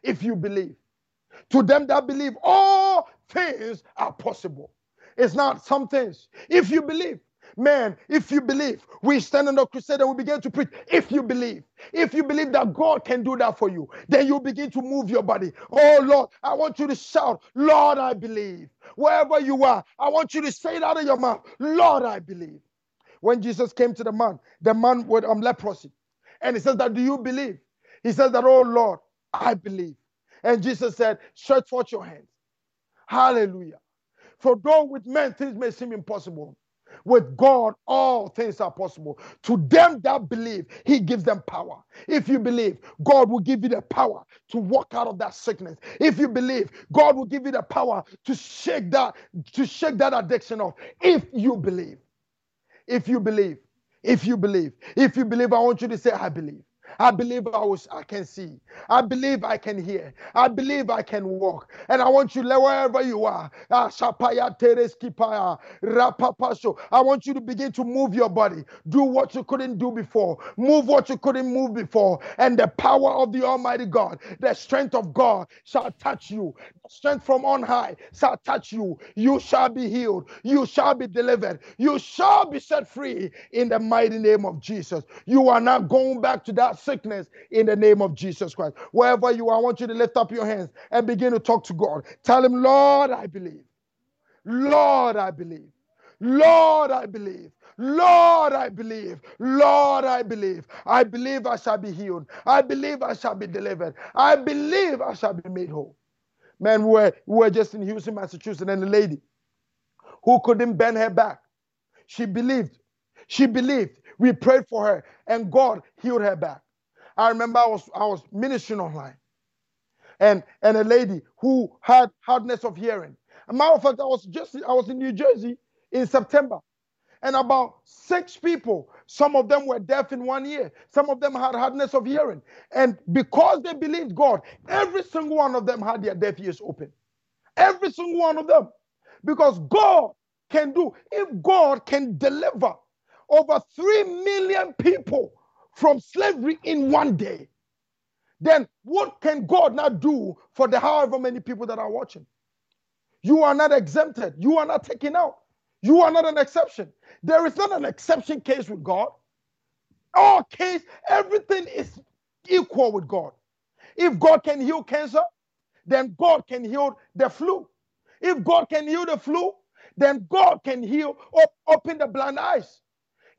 if you believe. To them that believe, all things are possible. It's not some things. If you believe, man, if you believe, we stand on the crusade and we begin to preach. If you believe, if you believe that God can do that for you, then you begin to move your body. Oh Lord, I want you to shout, Lord, I believe. Wherever you are, I want you to say it out of your mouth, Lord, I believe. When Jesus came to the man, the man with um, leprosy, and he says that, do you believe? He says that, oh Lord, I believe. And Jesus said, Stretch forth your hands. Hallelujah. For though with men things may seem impossible, with God all things are possible. To them that believe, He gives them power. If you believe, God will give you the power to walk out of that sickness. If you believe, God will give you the power to shake that, to shake that addiction off. If you believe. If you believe. If you believe. If you believe, I want you to say, I believe. I believe I, was, I can see. I believe I can hear. I believe I can walk. And I want you, wherever you are, ah, I want you to begin to move your body. Do what you couldn't do before. Move what you couldn't move before. And the power of the Almighty God, the strength of God shall touch you. The strength from on high shall touch you. You shall be healed. You shall be delivered. You shall be set free in the mighty name of Jesus. You are not going back to that sickness in the name of Jesus Christ. Wherever you are, I want you to lift up your hands and begin to talk to God. Tell Him, Lord, I believe. Lord, I believe. Lord, I believe. Lord, I believe. Lord, I believe. I believe I shall be healed. I believe I shall be delivered. I believe I shall be made whole. Man, we were, we were just in Houston, Massachusetts, and a lady who couldn't bend her back. She believed. She believed. We prayed for her, and God healed her back. I remember I was I was ministering online, and and a lady who had hardness of hearing. A matter of fact, I was just I was in New Jersey in September, and about six people. Some of them were deaf in one ear. Some of them had hardness of hearing, and because they believed God, every single one of them had their deaf ears open. Every single one of them, because God can do. If God can deliver over three million people from slavery in one day, then what can God not do for the however many people that are watching? You are not exempted. You are not taken out. You are not an exception. There is not an exception case with God. All case, everything is equal with God. If God can heal cancer, then God can heal the flu. If God can heal the flu, then God can heal, op- open the blind eyes.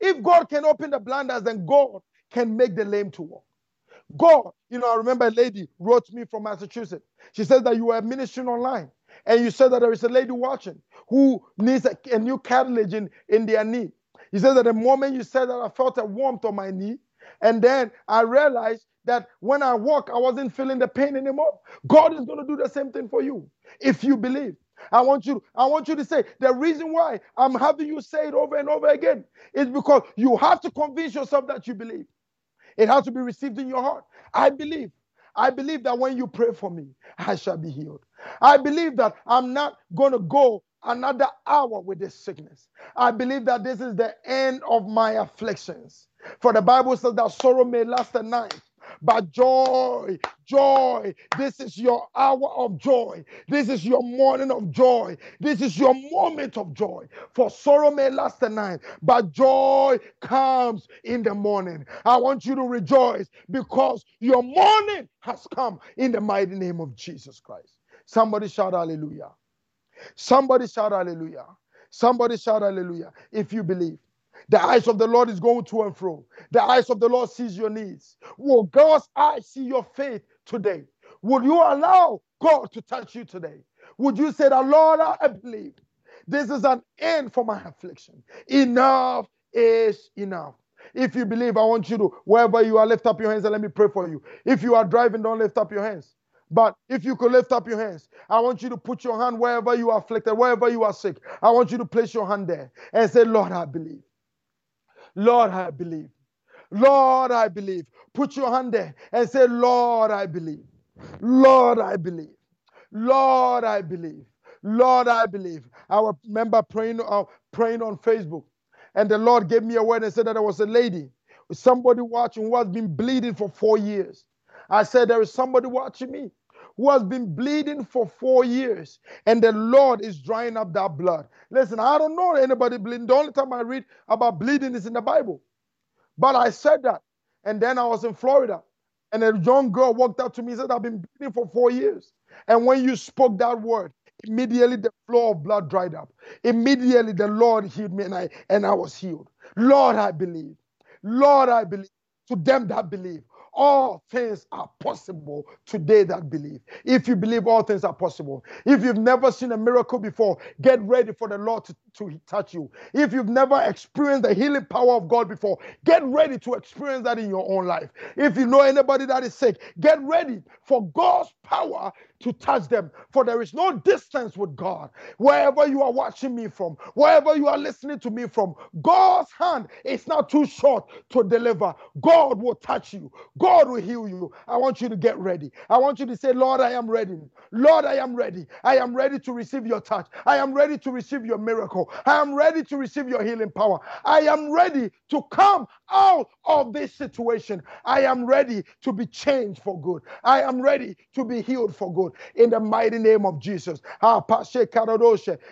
If God can open the blind eyes, then God can make the lame to walk. God, you know, I remember a lady wrote me from Massachusetts. She said that you were ministering online and you said that there is a lady watching who needs a, a new cartilage in, in their knee. He said that the moment you said that, I felt a warmth on my knee. And then I realized that when I walk, I wasn't feeling the pain anymore. God is going to do the same thing for you if you believe. I want you, I want you to say the reason why I'm having you say it over and over again is because you have to convince yourself that you believe. It has to be received in your heart. I believe. I believe that when you pray for me, I shall be healed. I believe that I'm not going to go another hour with this sickness. I believe that this is the end of my afflictions. For the Bible says that sorrow may last a night, but joy, joy, this is your hour of joy. This is your morning of joy. This is your moment of joy. For sorrow may last a night, but joy comes in the morning. I want you to rejoice because your morning has come in the mighty name of Jesus Christ. Somebody shout hallelujah. Somebody shout hallelujah. Somebody shout hallelujah if you believe. The eyes of the Lord is going to and fro. The eyes of the Lord sees your needs. Will God's eyes see your faith today? Will you allow God to touch you today? Would you say that, Lord, I believe this is an end for my affliction? Enough is enough. If you believe, I want you to, wherever you are, lift up your hands and let me pray for you. If you are driving, don't lift up your hands. But if you could lift up your hands, I want you to put your hand wherever you are afflicted, wherever you are sick. I want you to place your hand there and say, Lord, I believe. Lord, I believe. Lord, I believe. Put your hand there and say, Lord, I believe. Lord, I believe. Lord, I believe. Lord, I believe. I remember praying, uh, praying on Facebook, and the Lord gave me a word and said that there was a lady, somebody watching who has been bleeding for four years. I said, There is somebody watching me who has been bleeding for four years, and the Lord is drying up that blood. Listen, I don't know anybody bleeding. The only time I read about bleeding is in the Bible. But I said that, and then I was in Florida, and a young girl walked up to me and said, I've been bleeding for four years. And when you spoke that word, immediately the flow of blood dried up. Immediately the Lord healed me, and I and I was healed. Lord, I believe. Lord, I believe. To them that believe, all things are possible today that believe. If you believe all things are possible. If you've never seen a miracle before, get ready for the Lord to, to touch you. If you've never experienced the healing power of God before, get ready to experience that in your own life. If you know anybody that is sick, get ready for God's power to touch them. For there is no distance with God. Wherever you are watching me from, wherever you are listening to me from, God's hand is not too short to deliver. God will touch you. God will heal you. I want you to get ready. I want you to say, Lord, I am ready. Lord, I am ready. I am ready to receive your touch. I am ready to receive your miracle. I am ready to receive your healing power. I am ready to come out of this situation. I am ready to be changed for good. I am ready to be healed for good in the mighty name of Jesus. Ah,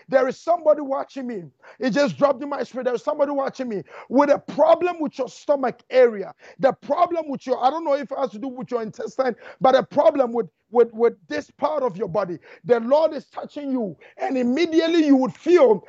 there is somebody watching me. It just dropped in my spirit. There's somebody watching me with a problem with your stomach area. The problem with your, I don't know if it has to do with your intestine, but a problem with with, with this part of your body. The Lord is touching you, and immediately you would feel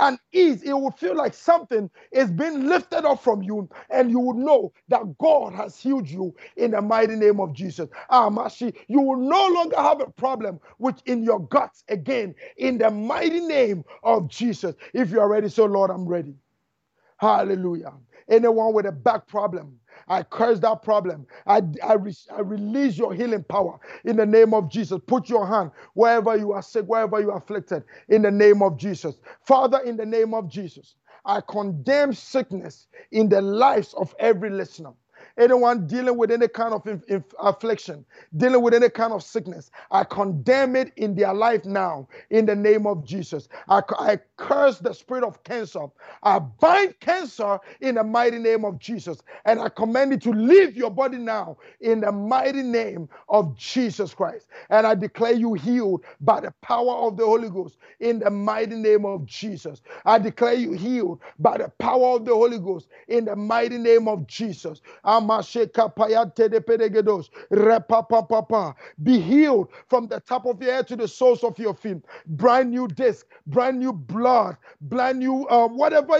and ease, it would feel like something is being lifted up from you, and you would know that God has healed you in the mighty name of Jesus. Ah, Mashi, you will no longer have a problem which in your guts again in the mighty name of Jesus. If you are ready, so Lord, I'm ready. Hallelujah. Anyone with a back problem, I curse that problem. I, I, re- I, release your healing power in the name of Jesus. Put your hand wherever you are sick, wherever you are afflicted, in the name of Jesus. Father, in the name of Jesus, I condemn sickness in the lives of every listener anyone dealing with any kind of inf- inf- affliction, dealing with any kind of sickness, I condemn it in their life now in the name of Jesus. I, I curse the spirit of cancer. I bind cancer in the mighty name of Jesus. And I command it to leave your body now in the mighty name of Jesus Christ. And I declare you healed by the power of the Holy Ghost in the mighty name of Jesus. I declare you healed by the power of the Holy Ghost in the mighty name of Jesus. I'm be healed from the top of your head to the soles of your feet. Brand new disc, brand new blood, brand new uh, whatever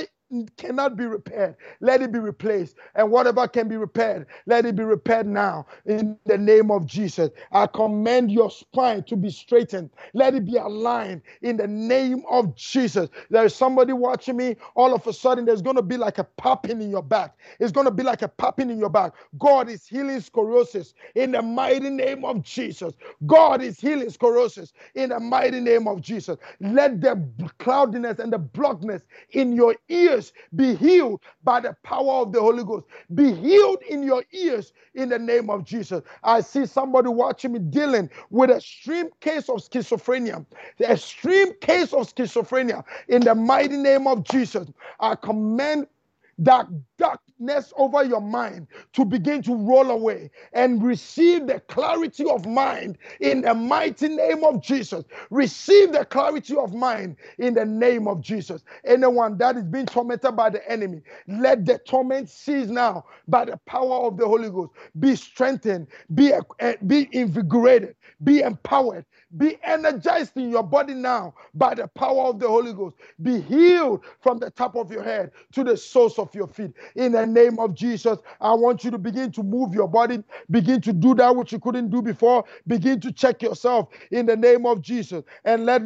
cannot be repaired, let it be replaced. And whatever can be repaired, let it be repaired now in the name of Jesus. I command your spine to be straightened. Let it be aligned in the name of Jesus. There is somebody watching me. All of a sudden, there's going to be like a popping in your back. It's going to be like a popping in your back. God is healing scoliosis in the mighty name of Jesus. God is healing scoliosis in the mighty name of Jesus. Let the cloudiness and the blockness in your ears ears be healed by the power of the Holy Ghost. Be healed in your ears in the name of Jesus. I see somebody watching me dealing with a extreme case of schizophrenia. The extreme case of schizophrenia in the mighty name of Jesus. I command that over your mind to begin to roll away and receive the clarity of mind in the mighty name of Jesus. Receive the clarity of mind in the name of Jesus. Anyone that is being tormented by the enemy, let the torment cease now by the power of the Holy Ghost. Be strengthened, be, uh, be invigorated, be empowered, be energized in your body now by the power of the Holy Ghost. Be healed from the top of your head to the soles of your feet. In the name of Jesus, I want you to begin to move your body, begin to do that which you couldn't do before. Begin to check yourself in the name of Jesus and let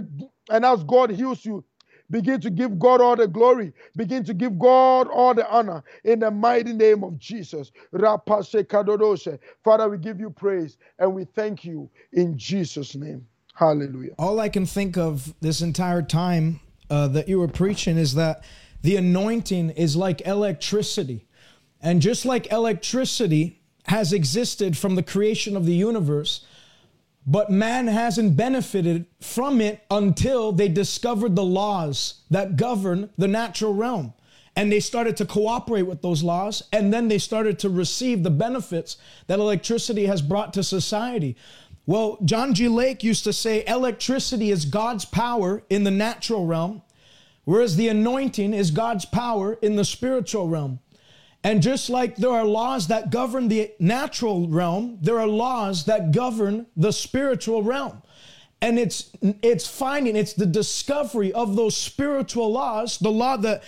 and as God heals you, Begin to give God all the glory. Begin to give God all the honor in the mighty name of Jesus. Father, we give you praise and we thank you in Jesus' name. Hallelujah. All I can think of this entire time uh, that you were preaching is that the anointing is like electricity. And just like electricity has existed from the creation of the universe, but man hasn't benefited from it until they discovered the laws that govern the natural realm. And they started to cooperate with those laws, and then they started to receive the benefits that electricity has brought to society. Well, John G. Lake used to say electricity is God's power in the natural realm, whereas the anointing is God's power in the spiritual realm. And just like there are laws that govern the natural realm, there are laws that govern the spiritual realm. And it's it's finding, it's the discovery of those spiritual laws, the law that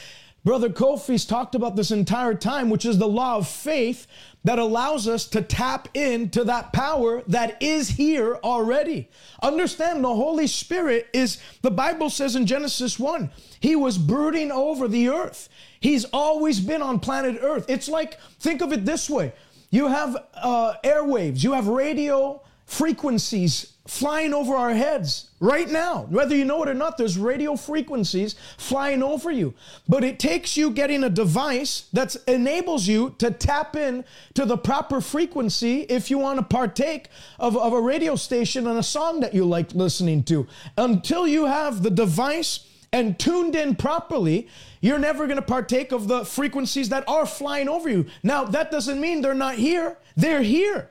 Brother Kofi's talked about this entire time, which is the law of faith that allows us to tap into that power that is here already. Understand the Holy Spirit is, the Bible says in Genesis 1, he was brooding over the earth. He's always been on planet Earth. It's like, think of it this way you have uh, airwaves, you have radio frequencies flying over our heads right now. Whether you know it or not, there's radio frequencies flying over you. But it takes you getting a device that enables you to tap in to the proper frequency if you want to partake of, of a radio station and a song that you like listening to. Until you have the device and tuned in properly, you're never going to partake of the frequencies that are flying over you. Now, that doesn't mean they're not here, they're here.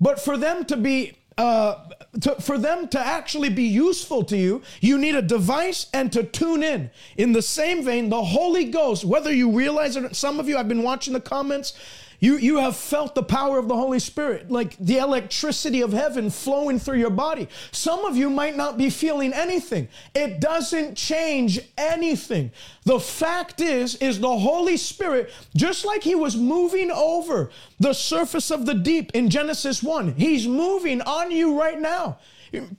But for them to be uh, to, for them to actually be useful to you, you need a device and to tune in. In the same vein, the Holy Ghost, whether you realize it, some of you, I've been watching the comments, you, you have felt the power of the Holy Spirit, like the electricity of heaven flowing through your body. Some of you might not be feeling anything. It doesn't change anything. The fact is, is the Holy Spirit, just like he was moving over the surface of the deep in Genesis 1, he's moving on you right now.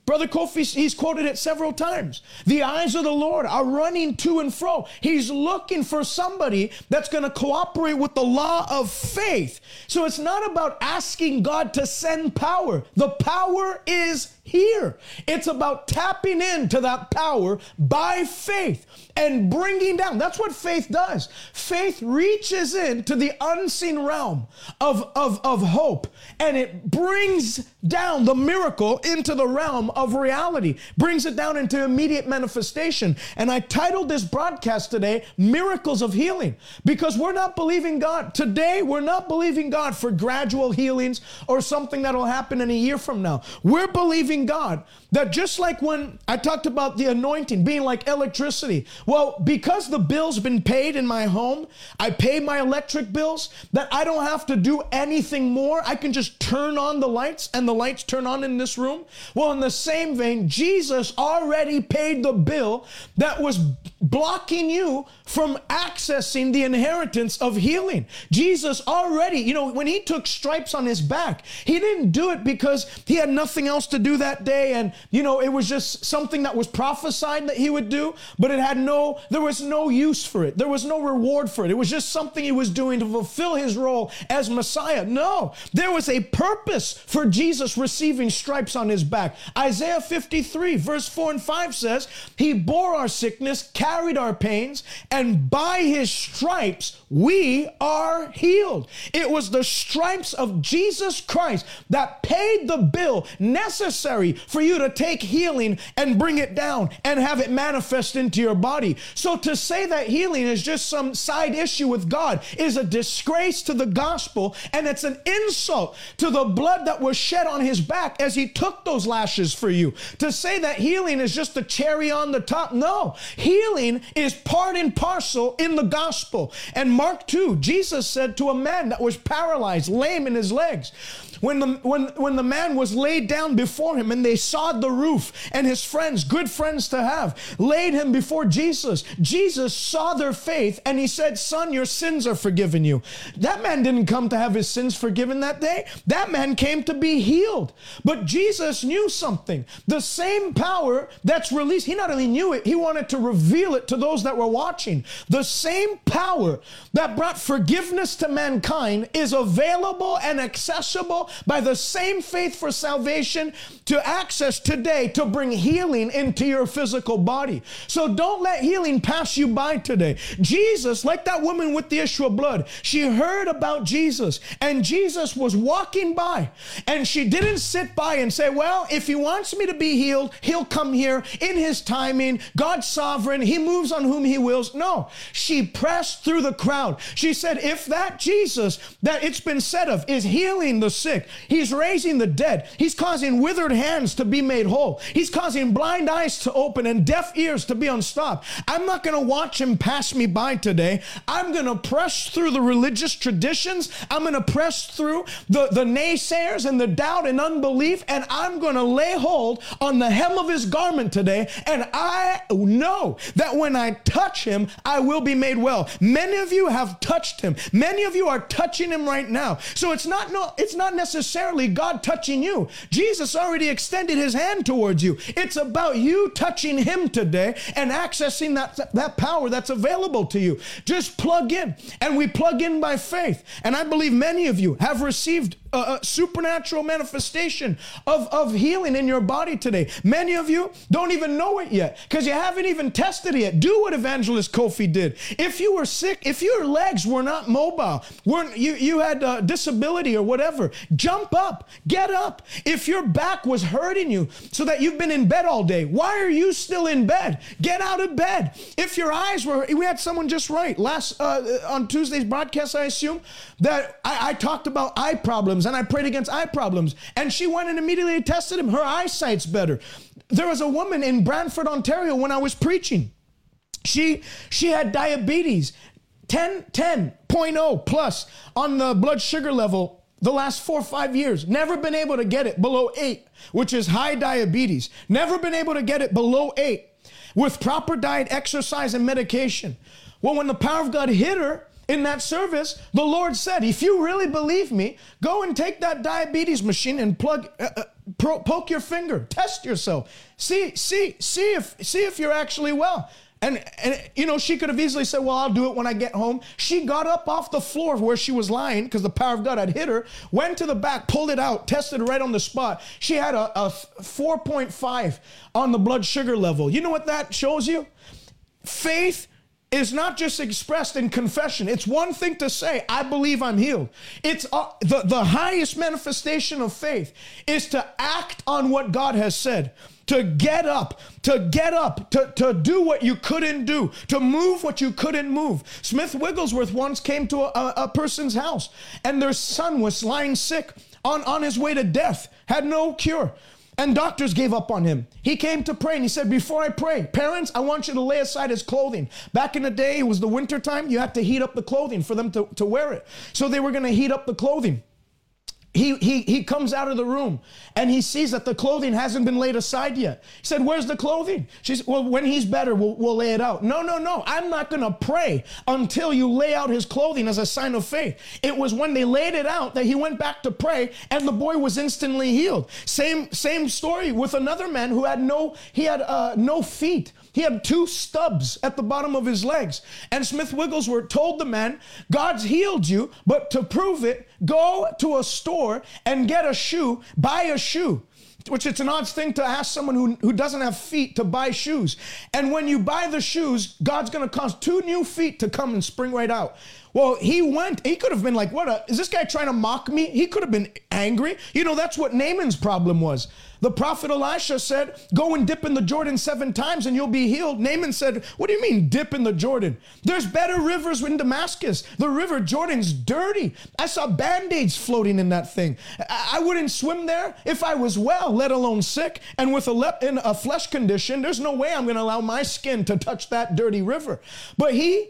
Brother Kofi, he's quoted it several times. The eyes of the Lord are running to and fro. He's looking for somebody that's going to cooperate with the law of faith. So it's not about asking God to send power. The power is here. It's about tapping into that power by faith and bringing down. That's what faith does. Faith reaches into the unseen realm of, of, of hope and it brings down the miracle into the realm of reality, brings it down into immediate manifestation. And I titled this broadcast today, Miracles of Healing, because we're not believing God. Today, we're not believing God for gradual healings or something that'll happen in a year from now. We're believing God that just like when I talked about the anointing being like electricity, well, because the bill's been paid in my home, I pay my electric bills, that I don't have to do anything more. I can just turn on the lights and the lights turn on in this room. Well, in the same vein, Jesus already paid the bill that was blocking you from accessing the inheritance of healing. Jesus already, you know, when he took stripes on his back, he didn't do it because he had nothing else to do that day and, you know, it was just something that was prophesied that he would do, but it had no, there was no use for it. There was no reward for it. It was just something he was doing to fulfill his role as Messiah. No, there was a purpose for Jesus receiving stripes on his back. Isaiah 53, verse 4 and 5 says, He bore our sickness, carried our pains, and by his stripes we are healed. It was the stripes of Jesus Christ that paid the bill necessary for you to take healing and bring it down and have it manifest into your body. So to say that healing is just some side issue with God is a disgrace to the gospel and it's an insult to the blood that was shed on his back as he took those lashes for you. To say that healing is just a cherry on the top, no. Healing is part and parcel in the gospel. And Mark 2, Jesus said to a man that was paralyzed, lame in his legs, when the, when, when the man was laid down before him and they sawed the roof, and his friends, good friends to have, laid him before Jesus, Jesus saw their faith and he said, Son, your sins are forgiven you. That man didn't come to have his sins forgiven that day. That man came to be healed. But Jesus knew something. The same power that's released, he not only knew it, he wanted to reveal reveal it to those that were watching. The same power that brought forgiveness to mankind is available and accessible by the same faith for salvation to access today to bring healing into your physical body. So don't let healing pass you by today. Jesus, like that woman with the issue of blood, she heard about Jesus and Jesus was walking by and she didn't sit by and say, Well, if he wants me to be healed, he'll come here in his timing. God's sovereign. He moves on whom he wills. No, she pressed through the crowd. She said, If that Jesus that it's been said of is healing the sick, he's raising the dead, he's causing withered hands to be made whole, he's causing blind eyes to open and deaf ears to be unstopped. I'm not going to watch him pass me by today. I'm going to press through the religious traditions. I'm going to press through the, the naysayers and the doubt and unbelief, and I'm going to lay hold on the hem of his garment today. And I know that when I touch him, I will be made well. Many of you have touched him. Many of you are touching him right now. So it's not no, it's not necessarily God touching you. Jesus already extended his hand towards you. It's about you touching him today and accessing that, that power that's available to you. Just plug in. And we plug in by faith. And I believe many of you have received a supernatural manifestation of, of healing in your body today. Many of you don't even know it yet because you haven't even tested it yet. Do what Evangelist Kofi did. If you were sick, if your legs were not mobile, weren't you you had a disability or whatever, jump up, get up. If your back was hurting you so that you've been in bed all day, why are you still in bed? Get out of bed. If your eyes were, we had someone just right last uh, on Tuesday's broadcast, I assume that I, I talked about eye problems and I prayed against eye problems, and she went and immediately tested him. Her eyesight's better. There was a woman in Brantford, Ontario, when I was preaching. She she had diabetes, 10 10.0 plus on the blood sugar level the last four or five years. Never been able to get it below eight, which is high diabetes. Never been able to get it below eight with proper diet, exercise, and medication. Well, when the power of God hit her, in that service, the Lord said, if you really believe me, go and take that diabetes machine and plug, uh, uh, pro- poke your finger, test yourself, see, see, see if, see if you're actually well. And, and, you know, she could have easily said, Well, I'll do it when I get home. She got up off the floor where she was lying because the power of God had hit her, went to the back, pulled it out, tested right on the spot. She had a, a 4.5 on the blood sugar level. You know what that shows you? Faith is not just expressed in confession. It's one thing to say, I believe I'm healed. It's uh, the, the highest manifestation of faith is to act on what God has said. To get up, to get up, to, to do what you couldn't do, to move what you couldn't move. Smith Wigglesworth once came to a, a person's house and their son was lying sick on, on his way to death, had no cure. And doctors gave up on him. He came to pray and he said, Before I pray, parents, I want you to lay aside his clothing. Back in the day, it was the winter time, you had to heat up the clothing for them to, to wear it. So they were to heat up the clothing he, he, he comes out of the room and he sees that the clothing hasn't been laid aside yet. He said, Where's the clothing? She said, Well, when he's better, we'll, we'll lay it out. No, no, no. I'm not going to pray until you lay out his clothing as a sign of faith. It was when they laid it out that he went back to pray and the boy was instantly healed. Same, same story with another man who had no, he had uh, no feet. He had two stubs at the bottom of his legs. And Smith Wigglesworth told the man, God's healed you, but to prove it, go to a store and get a shoe, buy a shoe which it's an odd thing to ask someone who, who doesn't have feet to buy shoes. And when you buy the shoes, God's going to cause two new feet to come and spring right out. Well, he went, he could have been like, what a, is this guy trying to mock me? He could have been angry. You know, that's what Naaman's problem was. The prophet Elisha said, Go and dip in the Jordan seven times and you'll be healed. Naaman said, What do you mean, dip in the Jordan? There's better rivers in Damascus. The river Jordan's dirty. I saw band aids floating in that thing. I-, wouldn't swim there if I was well, let alone sick. And with a, le- in a flesh condition, there's no way I'm going to allow my skin to touch that dirty river. But he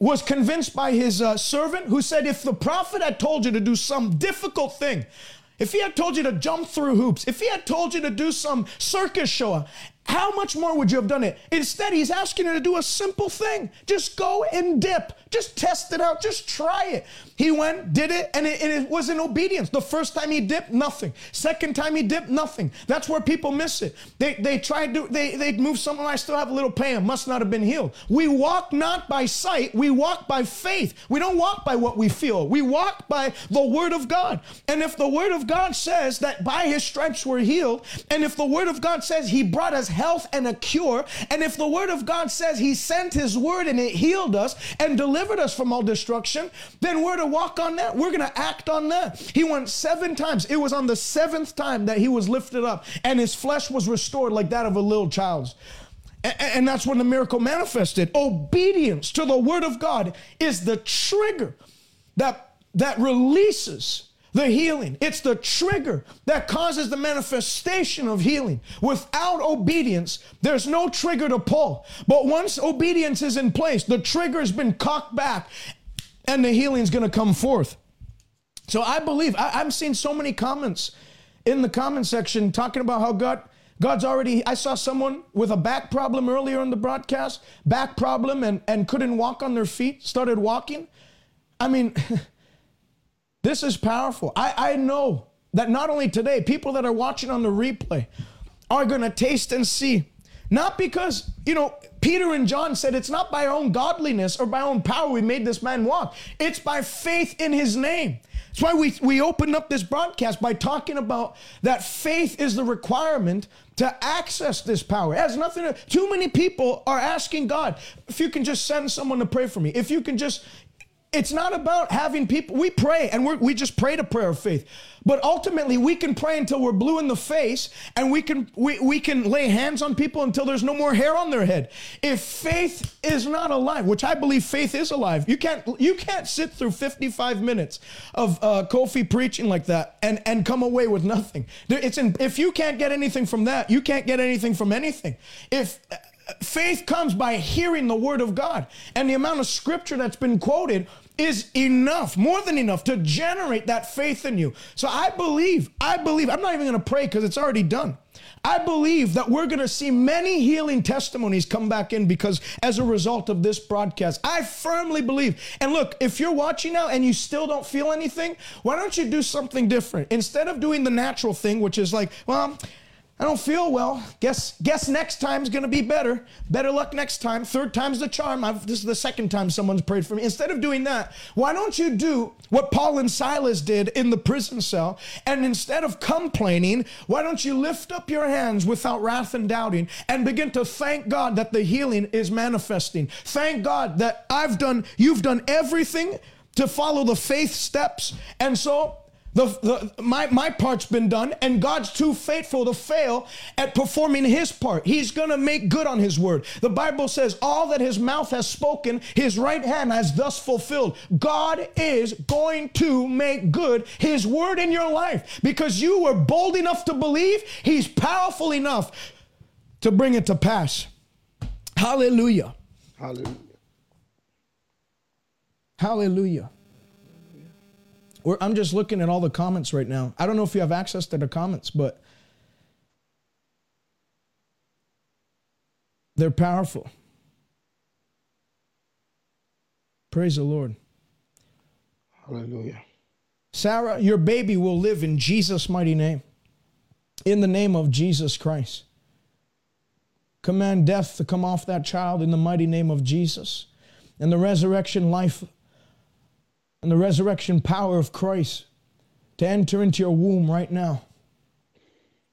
was convinced by his uh, servant who said, If the prophet had told you to do some difficult thing, if he had told you to jump through hoops, if he had told you to do some circus show, How much more would you have done it? Instead, he's asking her to do a simple thing. Just go and dip. Just test it out. Just try it. He went, did it, and it, it was in obedience. The first time he dipped, nothing. Second time he dipped, nothing. That's where people miss it. They they tried to they they move something. I still have a little pain. Must not have been healed. We walk not by sight. We walk by faith. We don't walk by what we feel. We walk by the word of God. And if the word of God says that by his stripes we're healed, and if the word of God says he brought us health and a cure. And if the word of God says he sent his word and it healed us and delivered us from all destruction, then we're to walk on that. We're going to act on that. He went seven times. It was on the seventh time that he was lifted up and his flesh was restored like that of a little child's. And that's when the miracle manifested. Obedience to the word of God is the trigger that, that releases the healing. It's the trigger that causes the manifestation of healing. Without obedience, there's no trigger to pull. But once obedience is in place, the trigger has been cocked back and the healing's going to come forth. So I believe, I, have seen so many comments in the comment section talking about how God. God's already, I saw someone with a back problem earlier in the broadcast, back problem, and, and couldn't walk on their feet, started walking. I mean, This is powerful. I, I know that not only today, people that are watching on the replay are going to taste and see. Not because, you know, Peter and John said it's not by our own godliness or by our own power we made this man walk. It's by faith in his name. That's why we, we opened up this broadcast by talking about that faith is the requirement to access this power. It has nothing to, too many people are asking God, if you can just send someone to pray for me, if you can just, it's not about having people, we pray and we just pray a prayer of faith. But ultimately, we can pray until we're blue in the face and we can, we, we can lay hands on people until there's no more hair on their head. If faith is not alive, which I believe faith is alive, you can't, you can't sit through 55 minutes of uh, Kofi preaching like that and, and come away with nothing. It's in, if you can't get anything from that, you can't get anything from anything. If, faith comes by hearing the word of God. And the amount of scripture that's been quoted is enough, more than enough to generate that faith in you. So I believe, I believe, I'm not even going to pray because it's already done. I believe that we're going to see many healing testimonies come back in because as a result of this broadcast, I firmly believe. And look, if you're watching now and you still don't feel anything, why don't you do something different? Instead of doing the natural thing, which is like, well, I don't feel well. Guess guess next time's gonna be better. Better luck next time. Third time's the charm. I've, this is the second time someone's prayed for me. Instead of doing that, why don't you do what Paul and Silas did in the prison cell? And instead of complaining, why don't you lift up your hands without wrath and doubting and begin to thank God that the healing is manifesting. Thank God that I've done, you've done everything to follow the faith steps. And so the, the, my, my part's been done, and God's too faithful to fail at performing his part. He's going to make good on his word. The Bible says, All that his mouth has spoken, his right hand has thus fulfilled. God is going to make good his word in your life because you were bold enough to believe, he's powerful enough to bring it to pass. Hallelujah. Hallelujah. Hallelujah. I'm just looking at all the comments right now. I don't know if you have access to the comments, but they're powerful. Praise the Lord. Hallelujah. Sarah, your baby will live in Jesus' mighty name. In the name of Jesus Christ. Command death to come off that child in the mighty name of Jesus. And the resurrection life and the resurrection power of Christ to enter into your womb right now.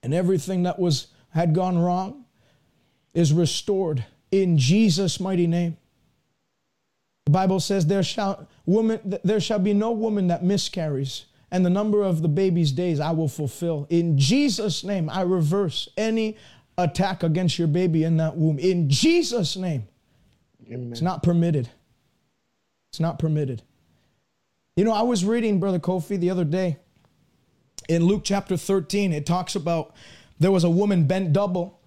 And everything that was had gone wrong is restored in Jesus' mighty name. The Bible says there shall woman there shall be no woman that miscarries, and the number of the baby's days I will fulfill. In Jesus' name, I reverse any attack against your baby in that womb. In Jesus' name. Amen. It's not permitted. It's not permitted. You know, I was reading, Brother Kofi, the other day in Luke chapter 13. It talks about there was a woman bent double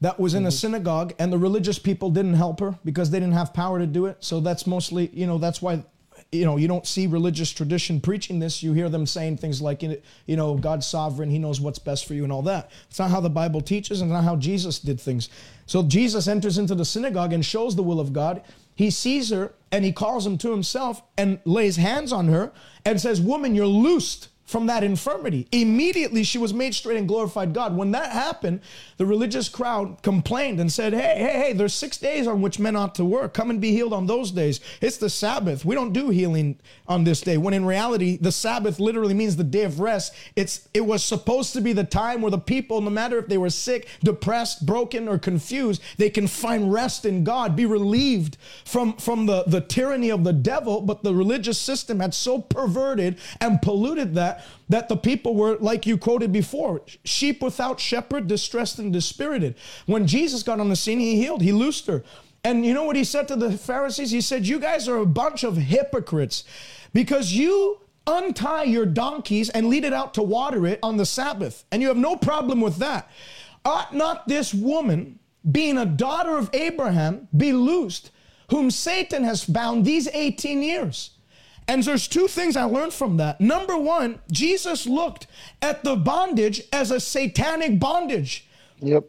that was in a mm-hmm. synagogue, and the religious people didn't help her because they didn't have power to do it. So that's mostly, you know, that's why you know, you don't see religious tradition preaching this. You hear them saying things like, you know, God's sovereign, He knows what's best for you, and all that. It's not how the Bible teaches, and not how Jesus did things. So Jesus enters into the synagogue and shows the will of God. He sees her and he calls him to himself and lays hands on her and says, Woman, you're loosed from that infirmity. Immediately she was made straight and glorified God. When that happened, the religious crowd complained and said, Hey, hey, hey, there's six days on which men ought to work. Come and be healed on those days. It's the Sabbath. We don't do healing on this day. When in reality, the Sabbath literally means the day of rest. It's it was supposed to be the time where the people, no matter if they were sick, depressed, broken, or confused, they can find rest in God, be relieved from, from the, the tyranny of the devil. But the religious system had so perverted and polluted that that the people were, like you quoted before, sheep without shepherd, distressed and dispirited. When Jesus got on the scene, he healed, he loosed her. And you know what he said to the Pharisees? He said, You guys are a bunch of hypocrites because you untie your donkeys and lead it out to water it on the Sabbath. And you have no problem with that. Ought not this woman, being a daughter of Abraham, be loosed, whom Satan has bound these 18 years? And there's two things I learned from that. Number one, Jesus looked at the bondage as a satanic bondage. Yep.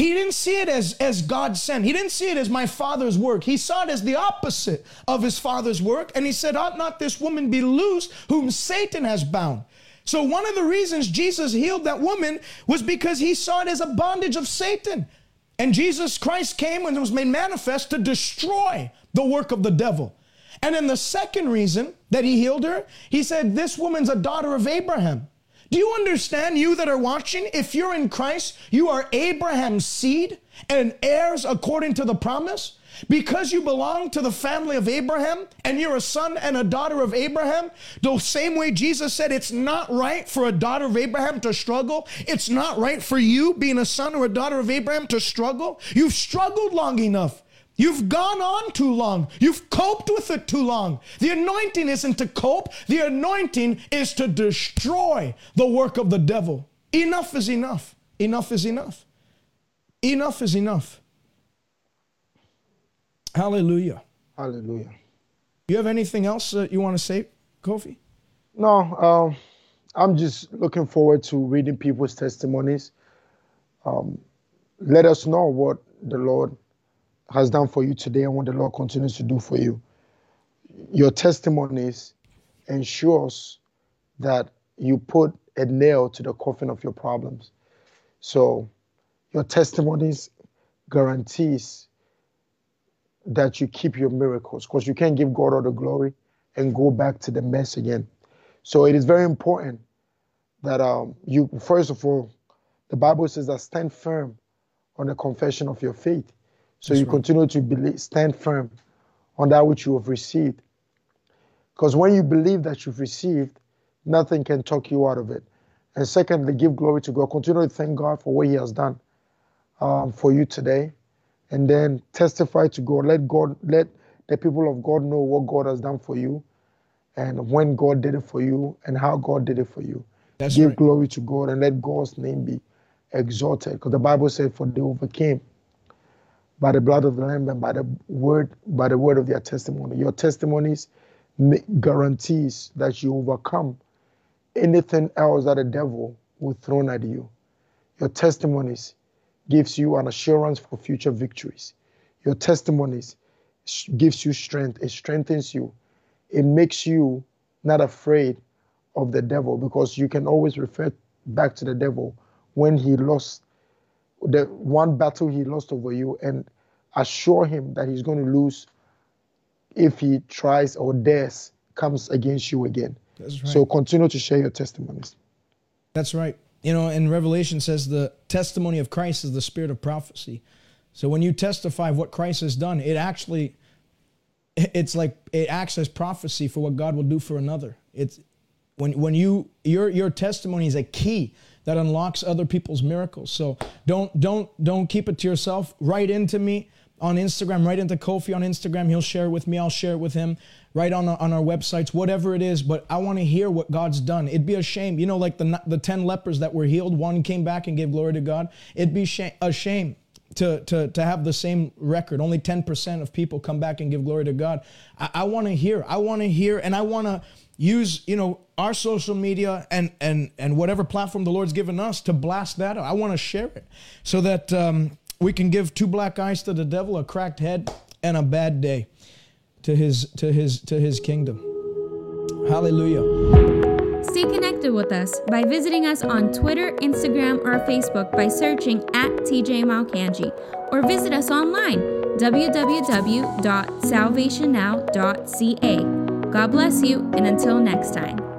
He didn't see it as, as God sent. He didn't see it as my father's work. He saw it as the opposite of his father's work. And he said, Ought not this woman be loosed whom Satan has bound? So, one of the reasons Jesus healed that woman was because he saw it as a bondage of Satan. And Jesus Christ came and was made manifest to destroy the work of the devil. And then the second reason that he healed her, he said, This woman's a daughter of Abraham. Do you understand, you that are watching? If you're in Christ, you are Abraham's seed and heirs according to the promise. Because you belong to the family of Abraham and you're a son and a daughter of Abraham, the same way Jesus said it's not right for a daughter of Abraham to struggle, it's not right for you, being a son or a daughter of Abraham, to struggle. You've struggled long enough. You've gone on too long. You've coped with it too long. The anointing isn't to cope, the anointing is to destroy the work of the devil. Enough is enough. Enough is enough. Enough is enough. Hallelujah. Hallelujah. You have anything else that you want to say, Kofi? No, um, I'm just looking forward to reading people's testimonies. Um, let us know what the Lord has done for you today and what the Lord continues to do for you. Your testimonies ensures that you put a nail to the coffin of your problems. So your testimonies guarantees that you keep your miracles because you can't give God all the glory and go back to the mess again. So it is very important that um, you, first of all, the Bible says that stand firm on the confession of your faith. So That's you right. continue to believe, stand firm on that which you have received. Because when you believe that you've received, nothing can talk you out of it. And secondly, give glory to God. Continue to thank God for what He has done um, for you today. And then testify to God. Let God, let the people of God know what God has done for you and when God did it for you and how God did it for you. That's give right. glory to God and let God's name be exalted. Because the Bible said, For they overcame by the blood of the Lamb and by the word, by the word of their testimony. Your testimonies guarantees that you overcome anything else that the devil will throw at you. Your testimonies gives you an assurance for future victories. Your testimonies gives you strength. It strengthens you. It makes you not afraid of the devil because you can always refer back to the devil when he lost the one battle he lost over you and assure him that he's going to lose if he tries or dares comes against you again. Right. So continue to share your testimonies. That's right. You know, and Revelation says the testimony of Christ is the spirit of prophecy. So when you testify of what Christ has done, it actually it's like it acts as prophecy for what God will do for another. It's when when you your your testimony is a key that unlocks other people's miracles. So don't don't don't keep it to yourself. Write into me on Instagram. Write into Kofi on Instagram. He'll share it with me. I'll share it with him. Right on on our websites, whatever it is. But I want to hear what God's done. It'd be a shame, you know, like the the ten lepers that were healed. One came back and gave glory to God. It'd be shame, a shame to, to, to have the same record. Only 10% of people come back and give glory to God. I, I want to hear. I want to hear, and I want to use, you know, our social media and and and whatever platform the Lord's given us to blast that out. I want to share it so that um, we can give two black eyes to the devil, a cracked head, and a bad day to his to his to his kingdom. Hallelujah. Stay connected with us by visiting us on Twitter, Instagram, or Facebook by searching at TJ Malcangi or visit us online www.salvationnow.ca. God bless you, and until next time.